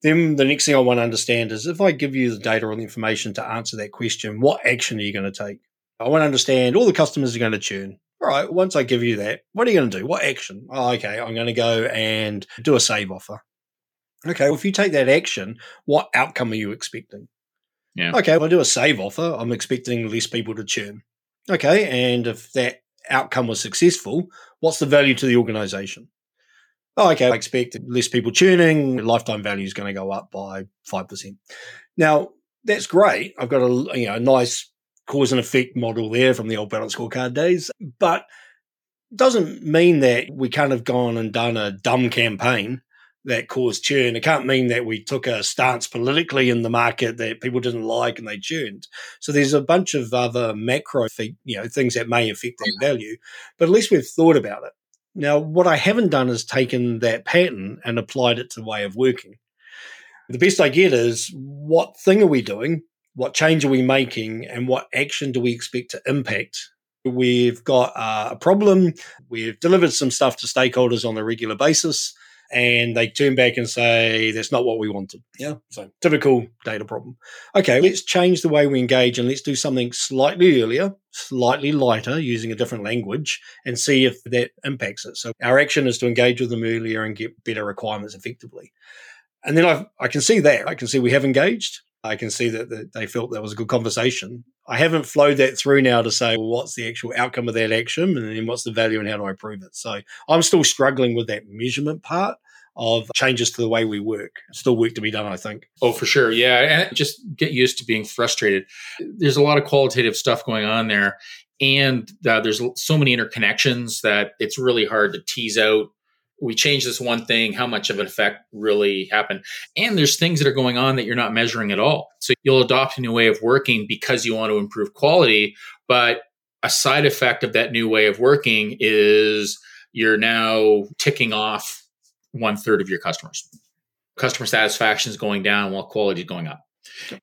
Then the next thing I want to understand is if I give you the data or the information to answer that question, what action are you going to take? I want to understand all the customers are going to churn. All right, once I give you that, what are you going to do? What action? Oh, okay, I'm going to go and do a save offer. Okay, well, if you take that action, what outcome are you expecting? Yeah. Okay, well, I do a save offer. I'm expecting less people to churn. Okay, and if that outcome was successful, what's the value to the organization? Oh, okay, I expect less people churning, lifetime value is going to go up by 5%. Now, that's great. I've got a, you know, a nice cause and effect model there from the old balance scorecard days, but doesn't mean that we can't have gone and done a dumb campaign that caused churn. It can't mean that we took a stance politically in the market that people didn't like and they churned. So there's a bunch of other macro, you know, things that may affect that value, but at least we've thought about it. Now, what I haven't done is taken that pattern and applied it to the way of working. The best I get is what thing are we doing? What change are we making? And what action do we expect to impact We've got uh, a problem. We've delivered some stuff to stakeholders on a regular basis and they turn back and say that's not what we wanted. Yeah. So typical data problem. Okay, let's change the way we engage and let's do something slightly earlier, slightly lighter, using a different language, and see if that impacts it. So our action is to engage with them earlier and get better requirements effectively. And then I, I can see that. I can see we have engaged. I can see that, they felt that was a good conversation. I haven't flowed that through now to say, well, what's the actual outcome of that action and then what's the value and how do I prove it? So I'm still struggling with that measurement part of changes to the way we work. Still work to be done, I think. Oh, for sure. Yeah. And just get used to being frustrated. There's a lot of qualitative stuff going on there. And uh, there's so many interconnections that it's really hard to tease out we change this one thing, how much of an effect really happened. And there's things that are going on that you're not measuring at all. So you'll adopt a new way of working because you want to improve quality. But a side effect of that new way of working is you're now ticking off one third of your customers. Customer satisfaction is going down while quality is going up.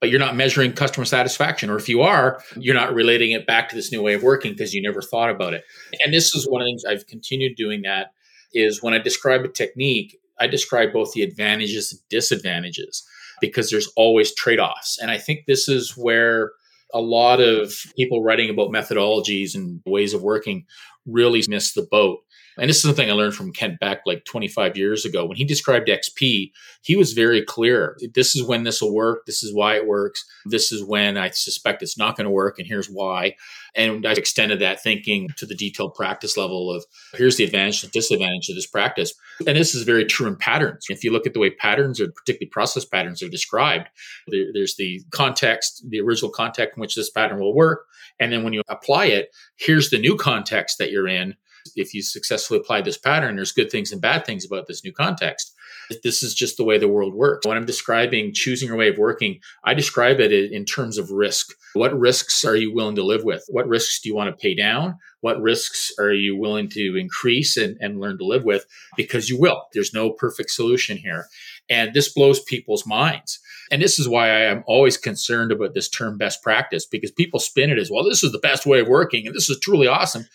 But you're not measuring customer satisfaction. Or if you are, you're not relating it back to this new way of working because you never thought about it. And this is one of the things I've continued doing that is when I describe a technique, I describe both the advantages and disadvantages because there's always trade offs. And I think this is where a lot of people writing about methodologies and ways of working really miss the boat and this is something I learned from Kent back like 25 years ago. When he described XP, he was very clear. This is when this will work. This is why it works. This is when I suspect it's not going to work. And here's why. And I extended that thinking to the detailed practice level of here's the advantage and disadvantage of this practice. And this is very true in patterns. If you look at the way patterns or particularly process patterns are described, there, there's the context, the original context in which this pattern will work. And then when you apply it, here's the new context that you're in if you successfully apply this pattern, there's good things and bad things about this new context. This is just the way the world works. When I'm describing choosing your way of working, I describe it in terms of risk. What risks are you willing to live with? What risks do you want to pay down? What risks are you willing to increase and, and learn to live with? Because you will. There's no perfect solution here. And this blows people's minds. And this is why I am always concerned about this term best practice because people spin it as well, this is the best way of working and this is truly awesome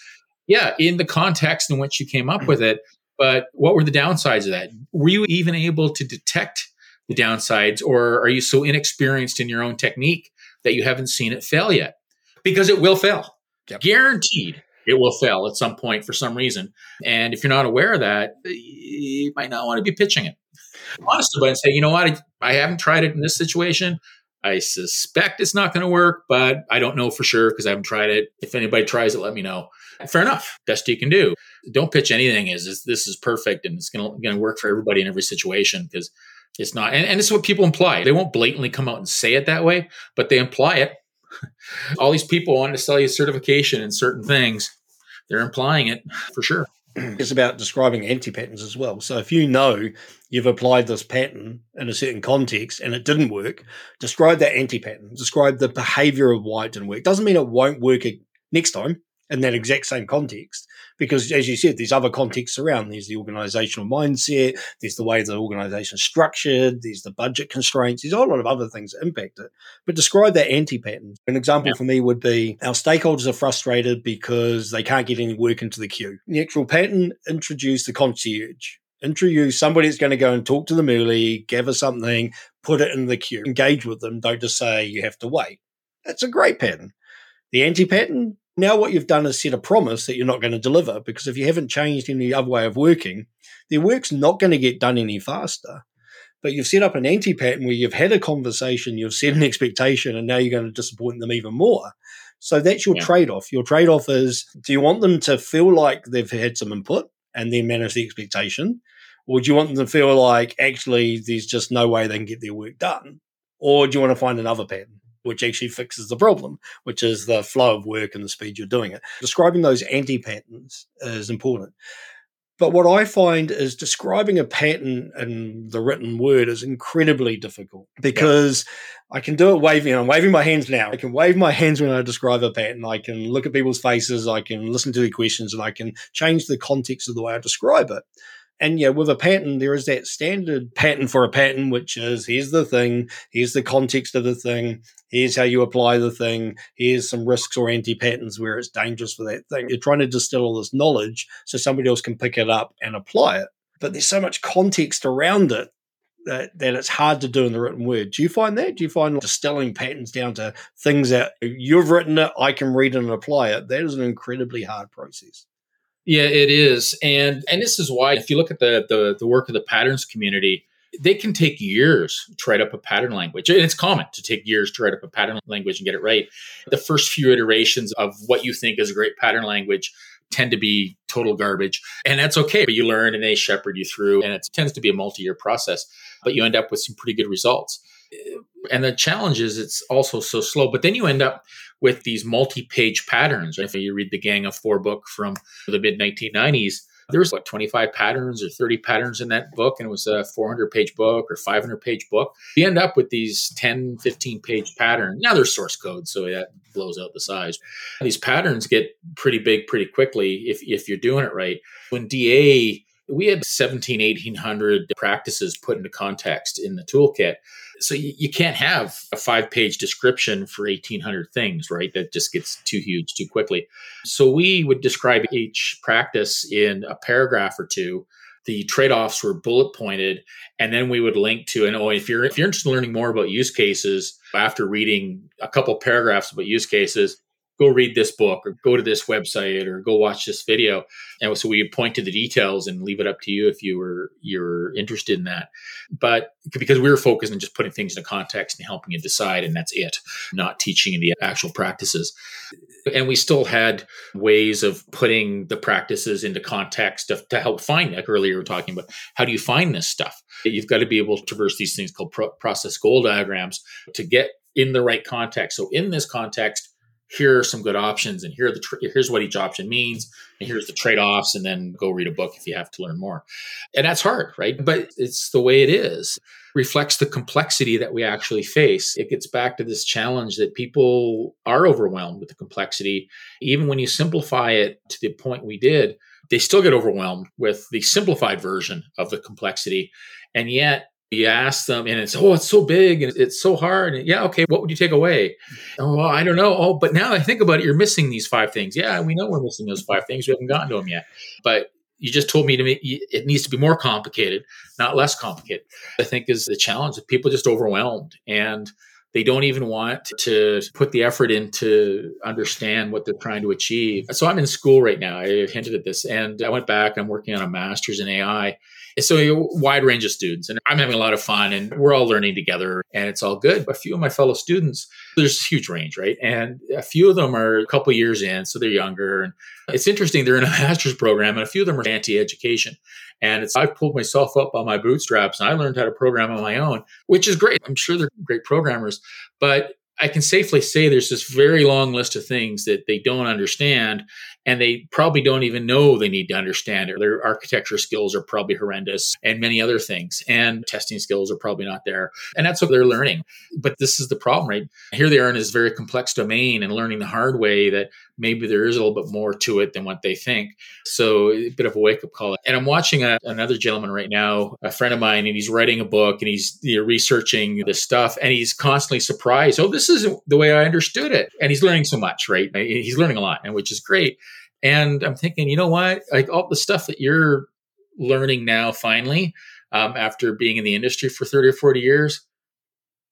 yeah, in the context in which you came up with mm-hmm. it. But what were the downsides of that? Were you even able to detect the downsides, or are you so inexperienced in your own technique that you haven't seen it fail yet? Because it will fail. Yep. Guaranteed it will fail at some point for some reason. And if you're not aware of that, you might not want to be pitching it. Honestly, but say, you know what, I haven't tried it in this situation. I suspect it's not going to work, but I don't know for sure because I haven't tried it. If anybody tries it, let me know. Fair enough. Best you can do. Don't pitch anything as this is perfect and it's going to work for everybody in every situation because it's not. And, and it's what people imply. They won't blatantly come out and say it that way, but they imply it. All these people wanting to sell you certification in certain things, they're implying it for sure. It's about describing anti patterns as well. So if you know you've applied this pattern in a certain context and it didn't work, describe that anti pattern. Describe the behavior of why it didn't work. Doesn't mean it won't work next time in that exact same context. Because as you said, there's other contexts around. There's the organizational mindset, there's the way the organization is structured, there's the budget constraints, there's a whole lot of other things that impact it. But describe that anti-pattern. An example yeah. for me would be our stakeholders are frustrated because they can't get any work into the queue. The actual pattern introduced the concierge introduce somebody that's going to go and talk to them early, gather something, put it in the queue, engage with them. Don't just say you have to wait. That's a great pattern. The anti pattern, now what you've done is set a promise that you're not going to deliver because if you haven't changed any other way of working, their work's not going to get done any faster. But you've set up an anti pattern where you've had a conversation, you've set an expectation, and now you're going to disappoint them even more. So that's your yeah. trade off. Your trade off is do you want them to feel like they've had some input and then manage the expectation? Or do you want them to feel like actually there's just no way they can get their work done? Or do you want to find another pattern? Which actually fixes the problem, which is the flow of work and the speed you're doing it. Describing those anti patterns is important. But what I find is describing a pattern in the written word is incredibly difficult because yeah. I can do it waving. I'm waving my hands now. I can wave my hands when I describe a pattern. I can look at people's faces. I can listen to their questions and I can change the context of the way I describe it. And yeah, with a pattern, there is that standard pattern for a pattern, which is here's the thing, here's the context of the thing, here's how you apply the thing, here's some risks or anti patterns where it's dangerous for that thing. You're trying to distill all this knowledge so somebody else can pick it up and apply it. But there's so much context around it that, that it's hard to do in the written word. Do you find that? Do you find distilling patterns down to things that you've written it, I can read it and apply it? That is an incredibly hard process. Yeah, it is, and and this is why if you look at the the, the work of the patterns community, they can take years to write up a pattern language. And it's common to take years to write up a pattern language and get it right. The first few iterations of what you think is a great pattern language tend to be total garbage. And that's okay. But you learn and they shepherd you through. And it tends to be a multi year process, but you end up with some pretty good results. And the challenge is it's also so slow. But then you end up with these multi-page patterns. If you read the Gang of Four book from the mid 1990s, there was what 25 patterns or 30 patterns in that book, and it was a 400 page book or 500 page book. You end up with these 10, 15 page patterns. Now there's source code, so that blows out the size. These patterns get pretty big pretty quickly if if you're doing it right. When DA we had 17 1800 practices put into context in the toolkit so you, you can't have a five page description for 1800 things, right? That just gets too huge too quickly. So we would describe each practice in a paragraph or two. The trade-offs were bullet pointed, and then we would link to. And oh, if you're if you're interested in learning more about use cases after reading a couple paragraphs about use cases, go read this book or go to this website or go watch this video. And so we point to the details and leave it up to you if you were you're interested in that. But because we were focused on just putting things into context and helping you decide, and that's it, not teaching the actual practices. And we still had ways of putting the practices into context to, to help find, like earlier we were talking about, how do you find this stuff? You've got to be able to traverse these things called pro- process goal diagrams to get in the right context. So in this context, here are some good options and here are the tra- here's what each option means and here's the trade-offs and then go read a book if you have to learn more. And that's hard right? But it's the way it is. Reflects the complexity that we actually face. It gets back to this challenge that people are overwhelmed with the complexity. Even when you simplify it to the point we did they still get overwhelmed with the simplified version of the complexity. And yet you ask them and it's oh it's so big and it's so hard and yeah okay what would you take away oh well, i don't know oh but now i think about it you're missing these five things yeah we know we're missing those five things we haven't gotten to them yet but you just told me to me it needs to be more complicated not less complicated i think is the challenge that people just overwhelmed and they don't even want to put the effort in to understand what they're trying to achieve. So I'm in school right now. I hinted at this and I went back. I'm working on a master's in AI so a wide range of students, and I'm having a lot of fun, and we're all learning together, and it's all good. A few of my fellow students, there's a huge range, right? And a few of them are a couple years in, so they're younger, and it's interesting. They're in a master's program, and a few of them are anti-education. And it's I've pulled myself up on my bootstraps, and I learned how to program on my own, which is great. I'm sure they're great programmers, but I can safely say there's this very long list of things that they don't understand and they probably don't even know they need to understand it. Their architecture skills are probably horrendous and many other things. And testing skills are probably not there. And that's what they're learning. But this is the problem, right? Here they are in this very complex domain and learning the hard way that maybe there is a little bit more to it than what they think. So a bit of a wake up call. And I'm watching a, another gentleman right now, a friend of mine, and he's writing a book and he's you know, researching this stuff and he's constantly surprised. Oh, this isn't the way I understood it. And he's learning so much, right? He's learning a lot, and which is great. And I'm thinking, you know what? Like all the stuff that you're learning now finally um, after being in the industry for 30 or 40 years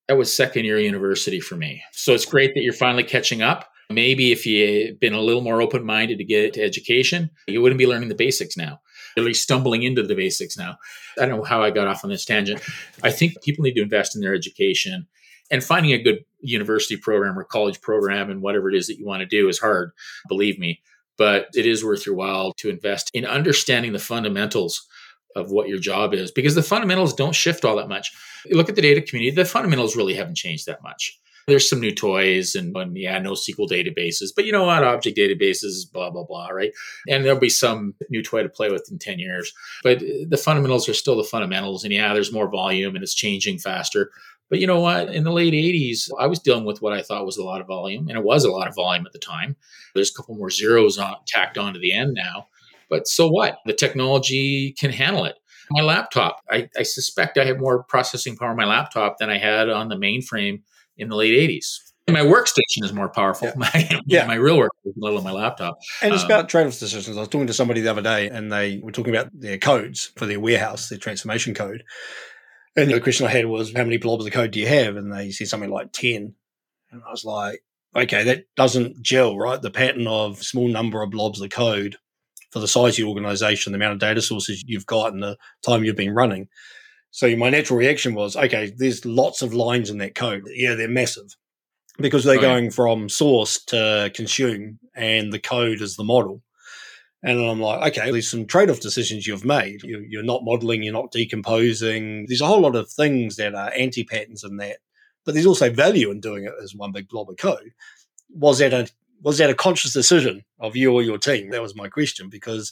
that was second year university for me so it's great that you're finally catching up maybe if you had been a little more open-minded to get to education you wouldn't be learning the basics now at least stumbling into the basics now i don't know how i got off on this tangent i think people need to invest in their education and finding a good university program or college program and whatever it is that you want to do is hard believe me but it is worth your while to invest in understanding the fundamentals of what your job is because the fundamentals don't shift all that much. Look at the data community, the fundamentals really haven't changed that much. There's some new toys and, and yeah, NoSQL databases, but you know what? Object databases, blah, blah, blah, right? And there'll be some new toy to play with in 10 years. But uh, the fundamentals are still the fundamentals. And yeah, there's more volume and it's changing faster. But you know what? In the late 80s, I was dealing with what I thought was a lot of volume, and it was a lot of volume at the time. There's a couple more zeros on, tacked on to the end now. But so what? The technology can handle it. My laptop, I, I suspect I have more processing power on my laptop than I had on the mainframe in the late 80s. my workstation is more powerful. Yeah. My, yeah. my real work is a little on my laptop. And it's um, about trade-off decisions. I was talking to somebody the other day, and they were talking about their codes for their warehouse, their transformation code. And the question I had was, how many blobs of code do you have? And they said something like 10. And I was like, okay, that doesn't gel, right? The pattern of small number of blobs of code for the size of your organization, the amount of data sources you've got, and the time you've been running. So my natural reaction was, okay, there's lots of lines in that code. Yeah, they're massive because they're oh, going from source to consume, and the code is the model. And I'm like, okay, there's some trade off decisions you've made. You're not modeling, you're not decomposing. There's a whole lot of things that are anti patterns in that, but there's also value in doing it as one big blob of code. Was that a was that a conscious decision of you or your team? That was my question because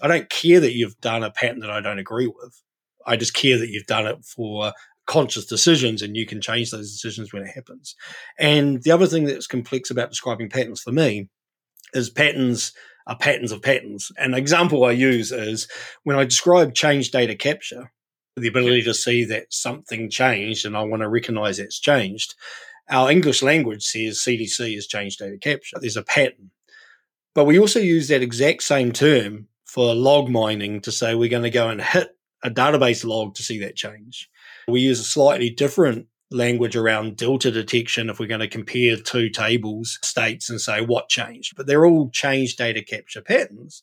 I don't care that you've done a pattern that I don't agree with. I just care that you've done it for conscious decisions and you can change those decisions when it happens. And the other thing that's complex about describing patterns for me is patterns are patterns of patterns. An example I use is when I describe change data capture, the ability to see that something changed and I want to recognize it's changed. Our English language says CDC is change data capture. There's a pattern. But we also use that exact same term for log mining to say we're going to go and hit a database log to see that change. We use a slightly different language around delta detection if we're going to compare two tables, states, and say what changed. But they're all change data capture patterns.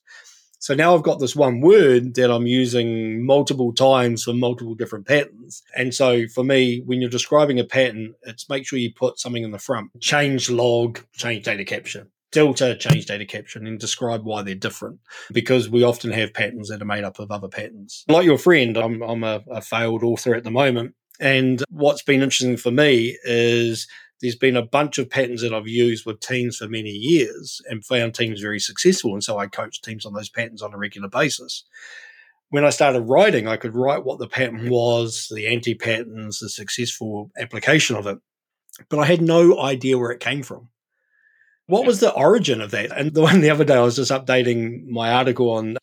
So now I've got this one word that I'm using multiple times for multiple different patterns. And so for me, when you're describing a pattern, it's make sure you put something in the front. Change log, change data capture. Delta, change data capture, and describe why they're different. Because we often have patterns that are made up of other patterns. Like your friend, I'm, I'm a, a failed author at the moment. And what's been interesting for me is there's been a bunch of patterns that I've used with teams for many years and found teams very successful. And so I coach teams on those patterns on a regular basis. When I started writing, I could write what the pattern was, the anti patterns, the successful application of it, but I had no idea where it came from. What was the origin of that? And the one the other day, I was just updating my article on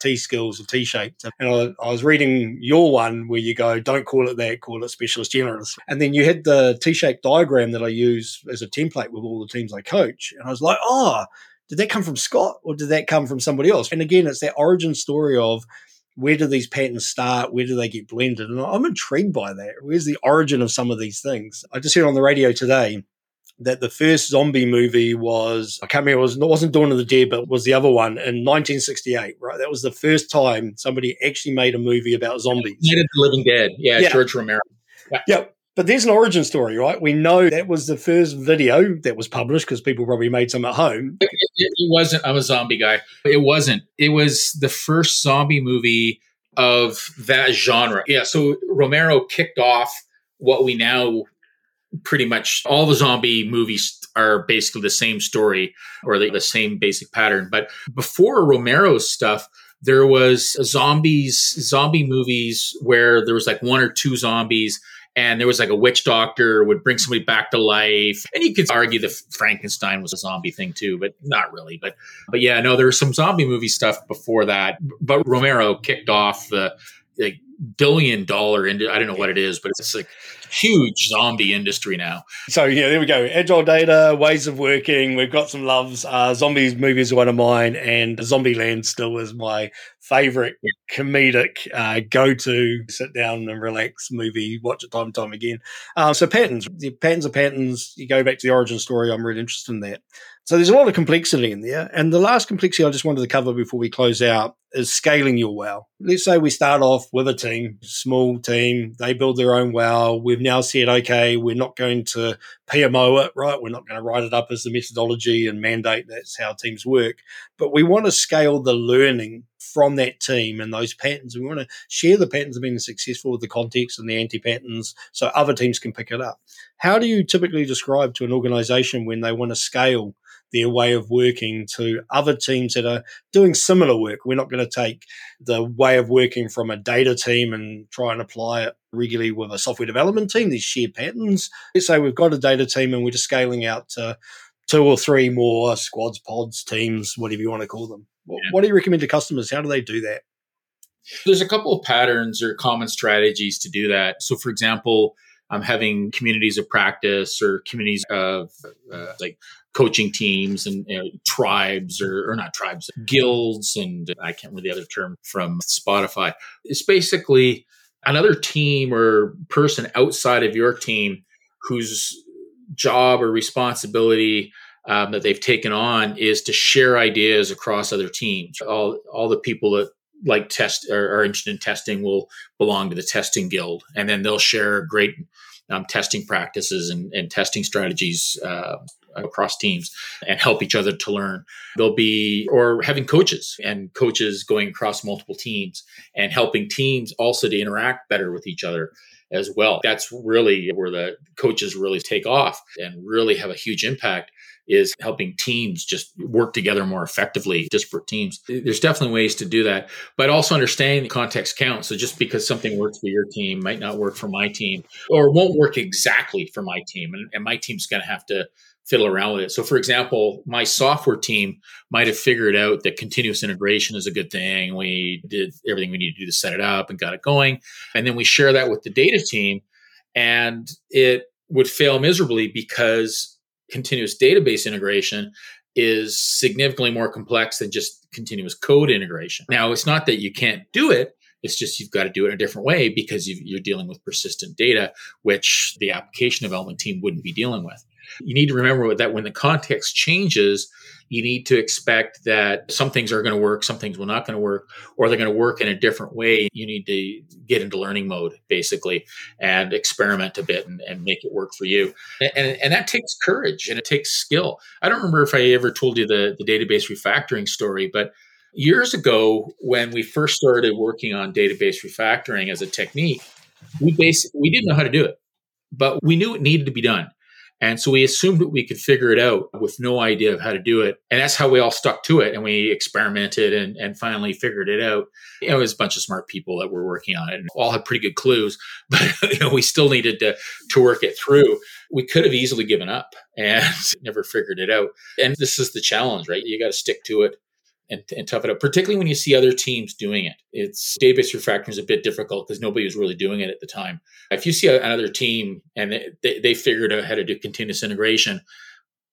T skills or T shaped. And I, I, was reading your one where you go, don't call it that, call it specialist generalist. And then you had the T shaped diagram that I use as a template with all the teams I coach. And I was like, oh, did that come from Scott or did that come from somebody else? And again, it's that origin story of where do these patterns start? Where do they get blended? And I'm intrigued by that. Where's the origin of some of these things? I just heard on the radio today that the first zombie movie was I can't remember it was it wasn't Dawn of the Dead, but was the other one in 1968. Right, that was the first time somebody actually made a movie about zombies. Night of the Living Dead, yeah, yeah. George Romero. Yeah. Yep. But there's an origin story, right? We know that was the first video that was published because people probably made some at home. It, it, it wasn't. I'm a zombie guy. It wasn't. It was the first zombie movie of that genre. Yeah. So Romero kicked off what we now pretty much all the zombie movies are basically the same story or the, the same basic pattern. But before Romero's stuff, there was zombies, zombie movies where there was like one or two zombies and there was like a witch doctor would bring somebody back to life. And you could argue that frankenstein was a zombie thing too but not really. But but yeah no there was some zombie movie stuff before that. But romero kicked off the like billion dollar into i don't know what it is but it's like huge zombie industry now. So yeah, there we go. Agile data, ways of working. We've got some loves. Uh, zombies movies are one of mine, and Zombieland still is my favorite comedic uh, go-to sit down and relax movie watch it time and time again um, so patterns the patterns are patterns you go back to the origin story i'm really interested in that so there's a lot of complexity in there. And the last complexity I just wanted to cover before we close out is scaling your WOW. Let's say we start off with a team, small team, they build their own WOW. We've now said, okay, we're not going to PMO it, right? We're not going to write it up as the methodology and mandate that's how teams work. But we want to scale the learning from that team and those patterns. We want to share the patterns of being successful with the context and the anti patterns so other teams can pick it up. How do you typically describe to an organization when they want to scale their way of working to other teams that are doing similar work. We're not going to take the way of working from a data team and try and apply it regularly with a software development team, these shared patterns. Let's say we've got a data team and we're just scaling out to two or three more squads, pods, teams, whatever you want to call them. Yeah. What do you recommend to customers? How do they do that? There's a couple of patterns or common strategies to do that. So, for example, I'm having communities of practice or communities of uh, like coaching teams and you know, tribes or, or not tribes, guilds, and I can't remember the other term from Spotify. It's basically another team or person outside of your team whose job or responsibility um, that they've taken on is to share ideas across other teams. All all the people that like test or are interested in testing will belong to the testing guild, and then they'll share great um, testing practices and, and testing strategies uh, across teams and help each other to learn. They'll be, or having coaches and coaches going across multiple teams and helping teams also to interact better with each other as well. That's really where the coaches really take off and really have a huge impact is helping teams just work together more effectively, disparate teams. There's definitely ways to do that, but also understanding the context counts. So just because something works for your team might not work for my team or won't work exactly for my team. And, and my team's going to have to fiddle around with it. So, for example, my software team might have figured out that continuous integration is a good thing. We did everything we needed to do to set it up and got it going. And then we share that with the data team, and it would fail miserably because continuous database integration is significantly more complex than just continuous code integration. Now, it's not that you can't do it. It's just you've got to do it in a different way because you're dealing with persistent data, which the application development team wouldn't be dealing with. You need to remember that when the context changes, you need to expect that some things are going to work, some things will not going to work, or they're going to work in a different way. You need to get into learning mode basically and experiment a bit and, and make it work for you. And, and, that takes courage and it takes skill. I don't remember if I ever told you the, the database refactoring story, but years ago when we first started working on database refactoring as a technique, we basically we didn't know how to do it, but we knew it needed to be done. And so we assumed that we could figure it out with no idea of how to do it. And that's how we all stuck to it. And we experimented and, and finally figured it out. You know, it was a bunch of smart people that were working on it and all had pretty good clues, but you know, we still needed to, to work it through. We could have easily given up and never figured it out. And this is the challenge, right? You got to stick to it and, and tough it up, particularly when you see other teams doing it. It's database refactoring is a bit difficult because nobody was really doing it at the time. If you see another team and they, they figured out how to do continuous integration,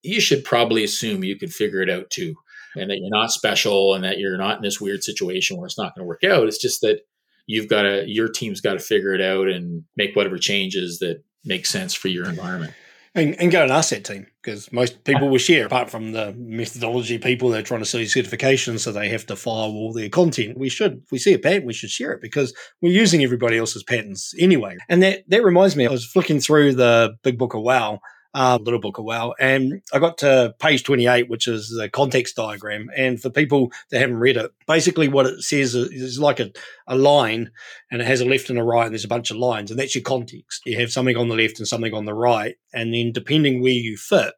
you should probably assume you could figure it out too, and that you're not special and that you're not in this weird situation where it's not going to work out. It's just that you've got to, your team's got to figure it out and make whatever changes that make sense for your environment and, and go and ask that team because most people will share, apart from the methodology people that are trying to see certifications, so they have to firewall their content. We should, if we see a pattern, we should share it because we're using everybody else's patterns anyway. And that, that reminds me, I was flicking through the big book of WOW uh, Little Book of WOW. And I got to page 28, which is the context diagram. And for people that haven't read it, basically what it says is like a, a line and it has a left and a right, and there's a bunch of lines, and that's your context. You have something on the left and something on the right. And then depending where you fit,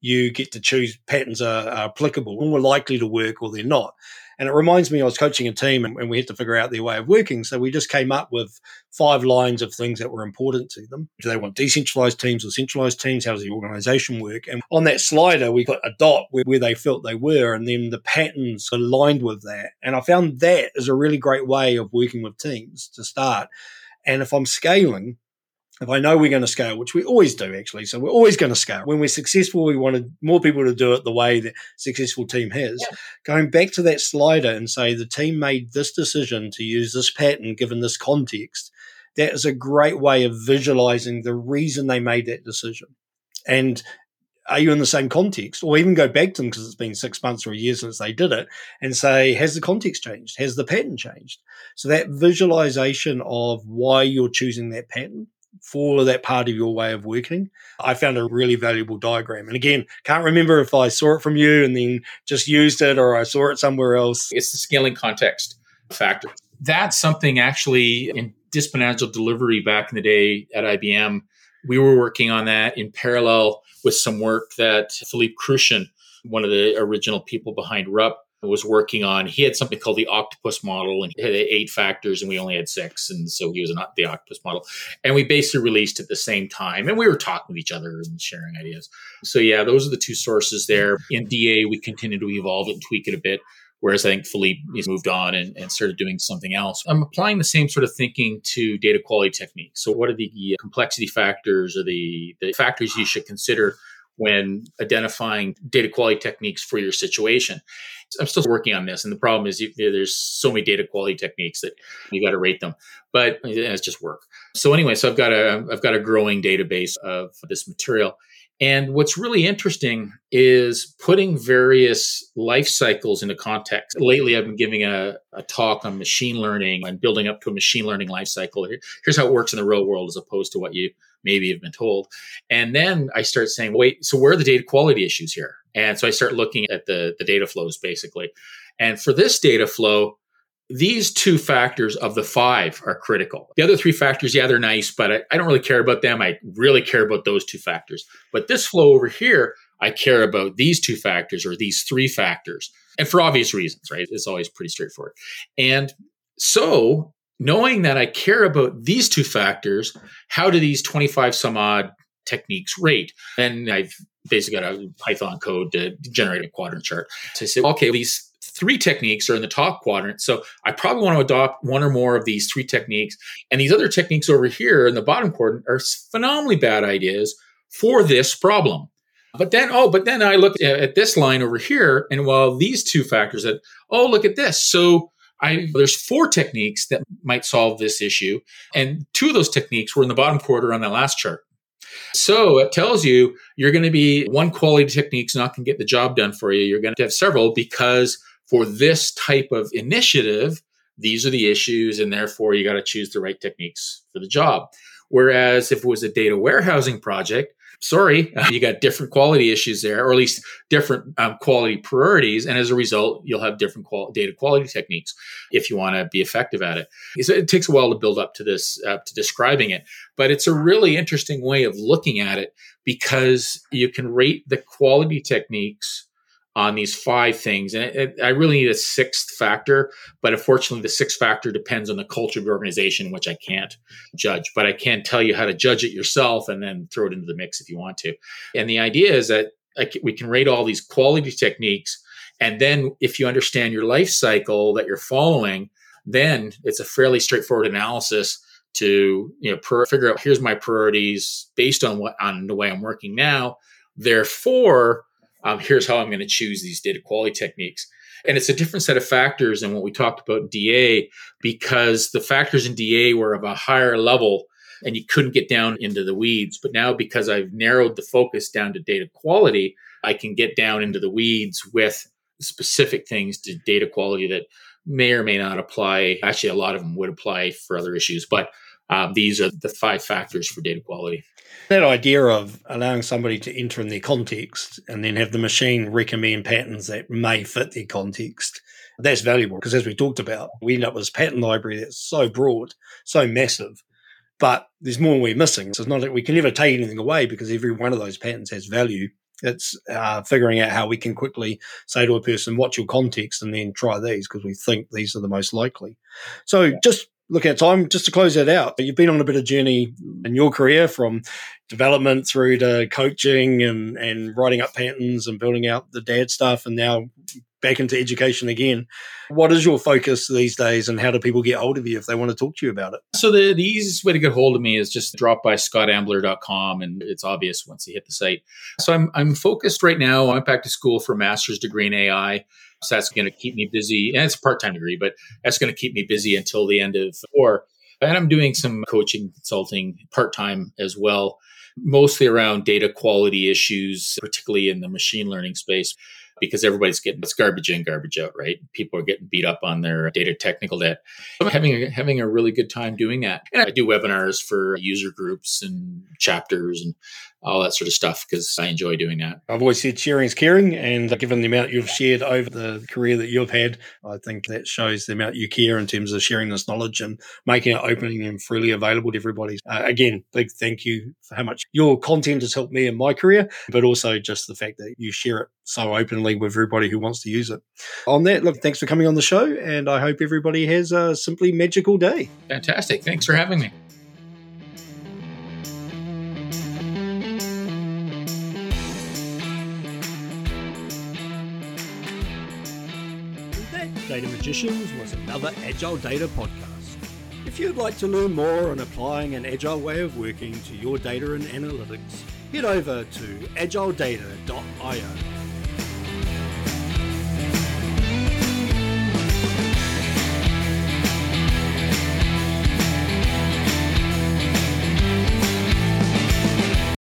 you get to choose patterns are, are applicable, more likely to work or they're not. And it reminds me, I was coaching a team and, and, we had to figure out their way of working. So we just came up with five lines of things that were important to them. Do they want decentralized teams or centralized teams? How does the organization work? And on that slider, we put a dot where, where they felt they were, and then the patterns aligned with that. And I found that is a really great way of working with teams to start. And if I'm scaling, if I know we're going to scale, which we always do actually, so we're always going to scale. When we're successful, we wanted more people to do it the way that successful team has. Yeah. Going back to that slider and say the team made this decision to use this pattern given this context, that is a great way of visualizing the reason they made that decision. And are you in the same context? Or even go back to them because it's been six months or a year since they did it and say, has the context changed? Has the pattern changed? So that visualization of why you're choosing that pattern for that part of your way of working, I found a really valuable diagram. And again, can't remember if I saw it from you and then just used it or I saw it somewhere else. It's the scaling context factor. That's something actually in Disponential delivery back in the day at IBM. We were working on that in parallel with some work that Philippe Kruchten, one of the original people behind RUP, was working on. He had something called the octopus model, and he had eight factors, and we only had six, and so he was not the octopus model. And we basically released at the same time, and we were talking with each other and sharing ideas. So yeah, those are the two sources there. In DA, we continue to evolve it and tweak it a bit. Whereas I think Philippe has moved on and, and, started doing something else. I'm applying the same sort of thinking to data quality techniques. So, what are the uh, complexity factors or the, the factors you should consider when identifying data quality techniques for your situation? I'm still working on this, and the problem is you, there's so many data quality techniques that you got to rate them, but it's just work. So anyway, so I've got a I've got a growing database of this material, and what's really interesting is putting various life cycles into context. Lately, I've been giving a, a, talk on machine learning and building up to a machine learning life cycle. Here's how it works in the real world as opposed to what you maybe have been told. And then I start saying, wait, so where are the data quality issues here? And so I start looking at the, the data flows basically. And for this data flow, these two factors of the five are critical. The other three factors, yeah, they're nice, but I, I, don't really care about them. I really care about those two factors. But this flow over here, I care about these two factors or these three factors. And for obvious reasons, right? It's always pretty straightforward. And so, knowing that I care about these two factors, how do these 25 some odd techniques rate? And I've basically got a Python code to generate a quadrant chart to say, okay, these three techniques are in the top quadrant. So I probably want to adopt one or more of these three techniques. And these other techniques over here in the bottom quadrant are phenomenally bad ideas for this problem. But then, oh, but then I look at this line over here, and while these two factors that, oh, look at this. So I there's four techniques that might solve this issue, and two of those techniques were in the bottom quarter on that last chart. So it tells you you're going to be one quality technique's not going to get the job done for you. You're going to have several because for this type of initiative, these are the issues, and therefore you got to choose the right techniques for the job. Whereas if it was a data warehousing project, sorry, you got different quality issues there, or at least different um, quality priorities. And as a result, you'll have different qual- data quality techniques if you want to be effective at it. So it takes a while to build up to this, uh, to describing it, but it's a really interesting way of looking at it because you can rate the quality techniques on these five things. And it, it, I really need a sixth factor, but unfortunately, the sixth factor depends on the culture of your organization, which I can't judge. But I can tell you how to judge it yourself and then throw it into the mix if you want to. And the idea is that we can rate all these quality techniques. And then if you understand your life cycle that you're following, then it's a fairly straightforward analysis to you know per, figure out here's my priorities based on what on the way I'm working now. Therefore, um, here's how I'm going to choose these data quality techniques. And it's a different set of factors than what we talked about in DA because the factors in DA were of a higher level and you couldn't get down into the weeds. But now, because I've narrowed the focus down to data quality, I can get down into the weeds with specific things to data quality that may or may not apply. Actually, a lot of them would apply for other issues, but um, these are the five factors for data quality. That idea of allowing somebody to enter in their context and then have the machine recommend patterns that may fit their context, that's valuable because as we talked about, we end up with this pattern library that's so broad, so massive, but there's more we're missing. So it's not that we can never take anything away because every one of those patterns has value. It's uh, figuring out how we can quickly say to a person, "What's your context?" and then try these because we think these are the most likely. So just look at time just to close that out. You've been on a bit of journey in your career from development through to coaching and, and writing up patterns and building out the DAD stuff and now back into education again. What is your focus these days, and how do people get hold of you if they want to talk to you about it? So the, the easiest way to get hold of me is just drop by scottambler.com, and it's obvious once you hit the site. So I'm I'm focused right now. I went back to school for a master's degree in AI. So that's going to keep me busy, and it's a part time degree, but that's going to keep me busy until the end of or. And I'm doing some coaching, consulting part time as well, mostly around data quality issues, particularly in the machine learning space because everybody's getting it's garbage in, garbage out, right? People are getting beat up on their data technical debt. I'm having a, having a really good time doing that. And I do webinars for user groups and chapters and all that sort of stuff because I enjoy doing that. I've always said sharing is caring, and given the amount you've shared over the career that you've had, I think that shows the amount you care in terms of sharing this knowledge and making it open and freely available to everybody. Uh, again, big thank you for how much your content has helped me in my career, but also just the fact that you share it so openly with everybody who wants to use it. On that, look, thanks for coming on the show, and I hope everybody has a simply magical day. Fantastic. Thanks for having me. Data Magicians was another Agile Data podcast. If you'd like to learn more on applying an agile way of working to your data and analytics, head over to agiledata.io.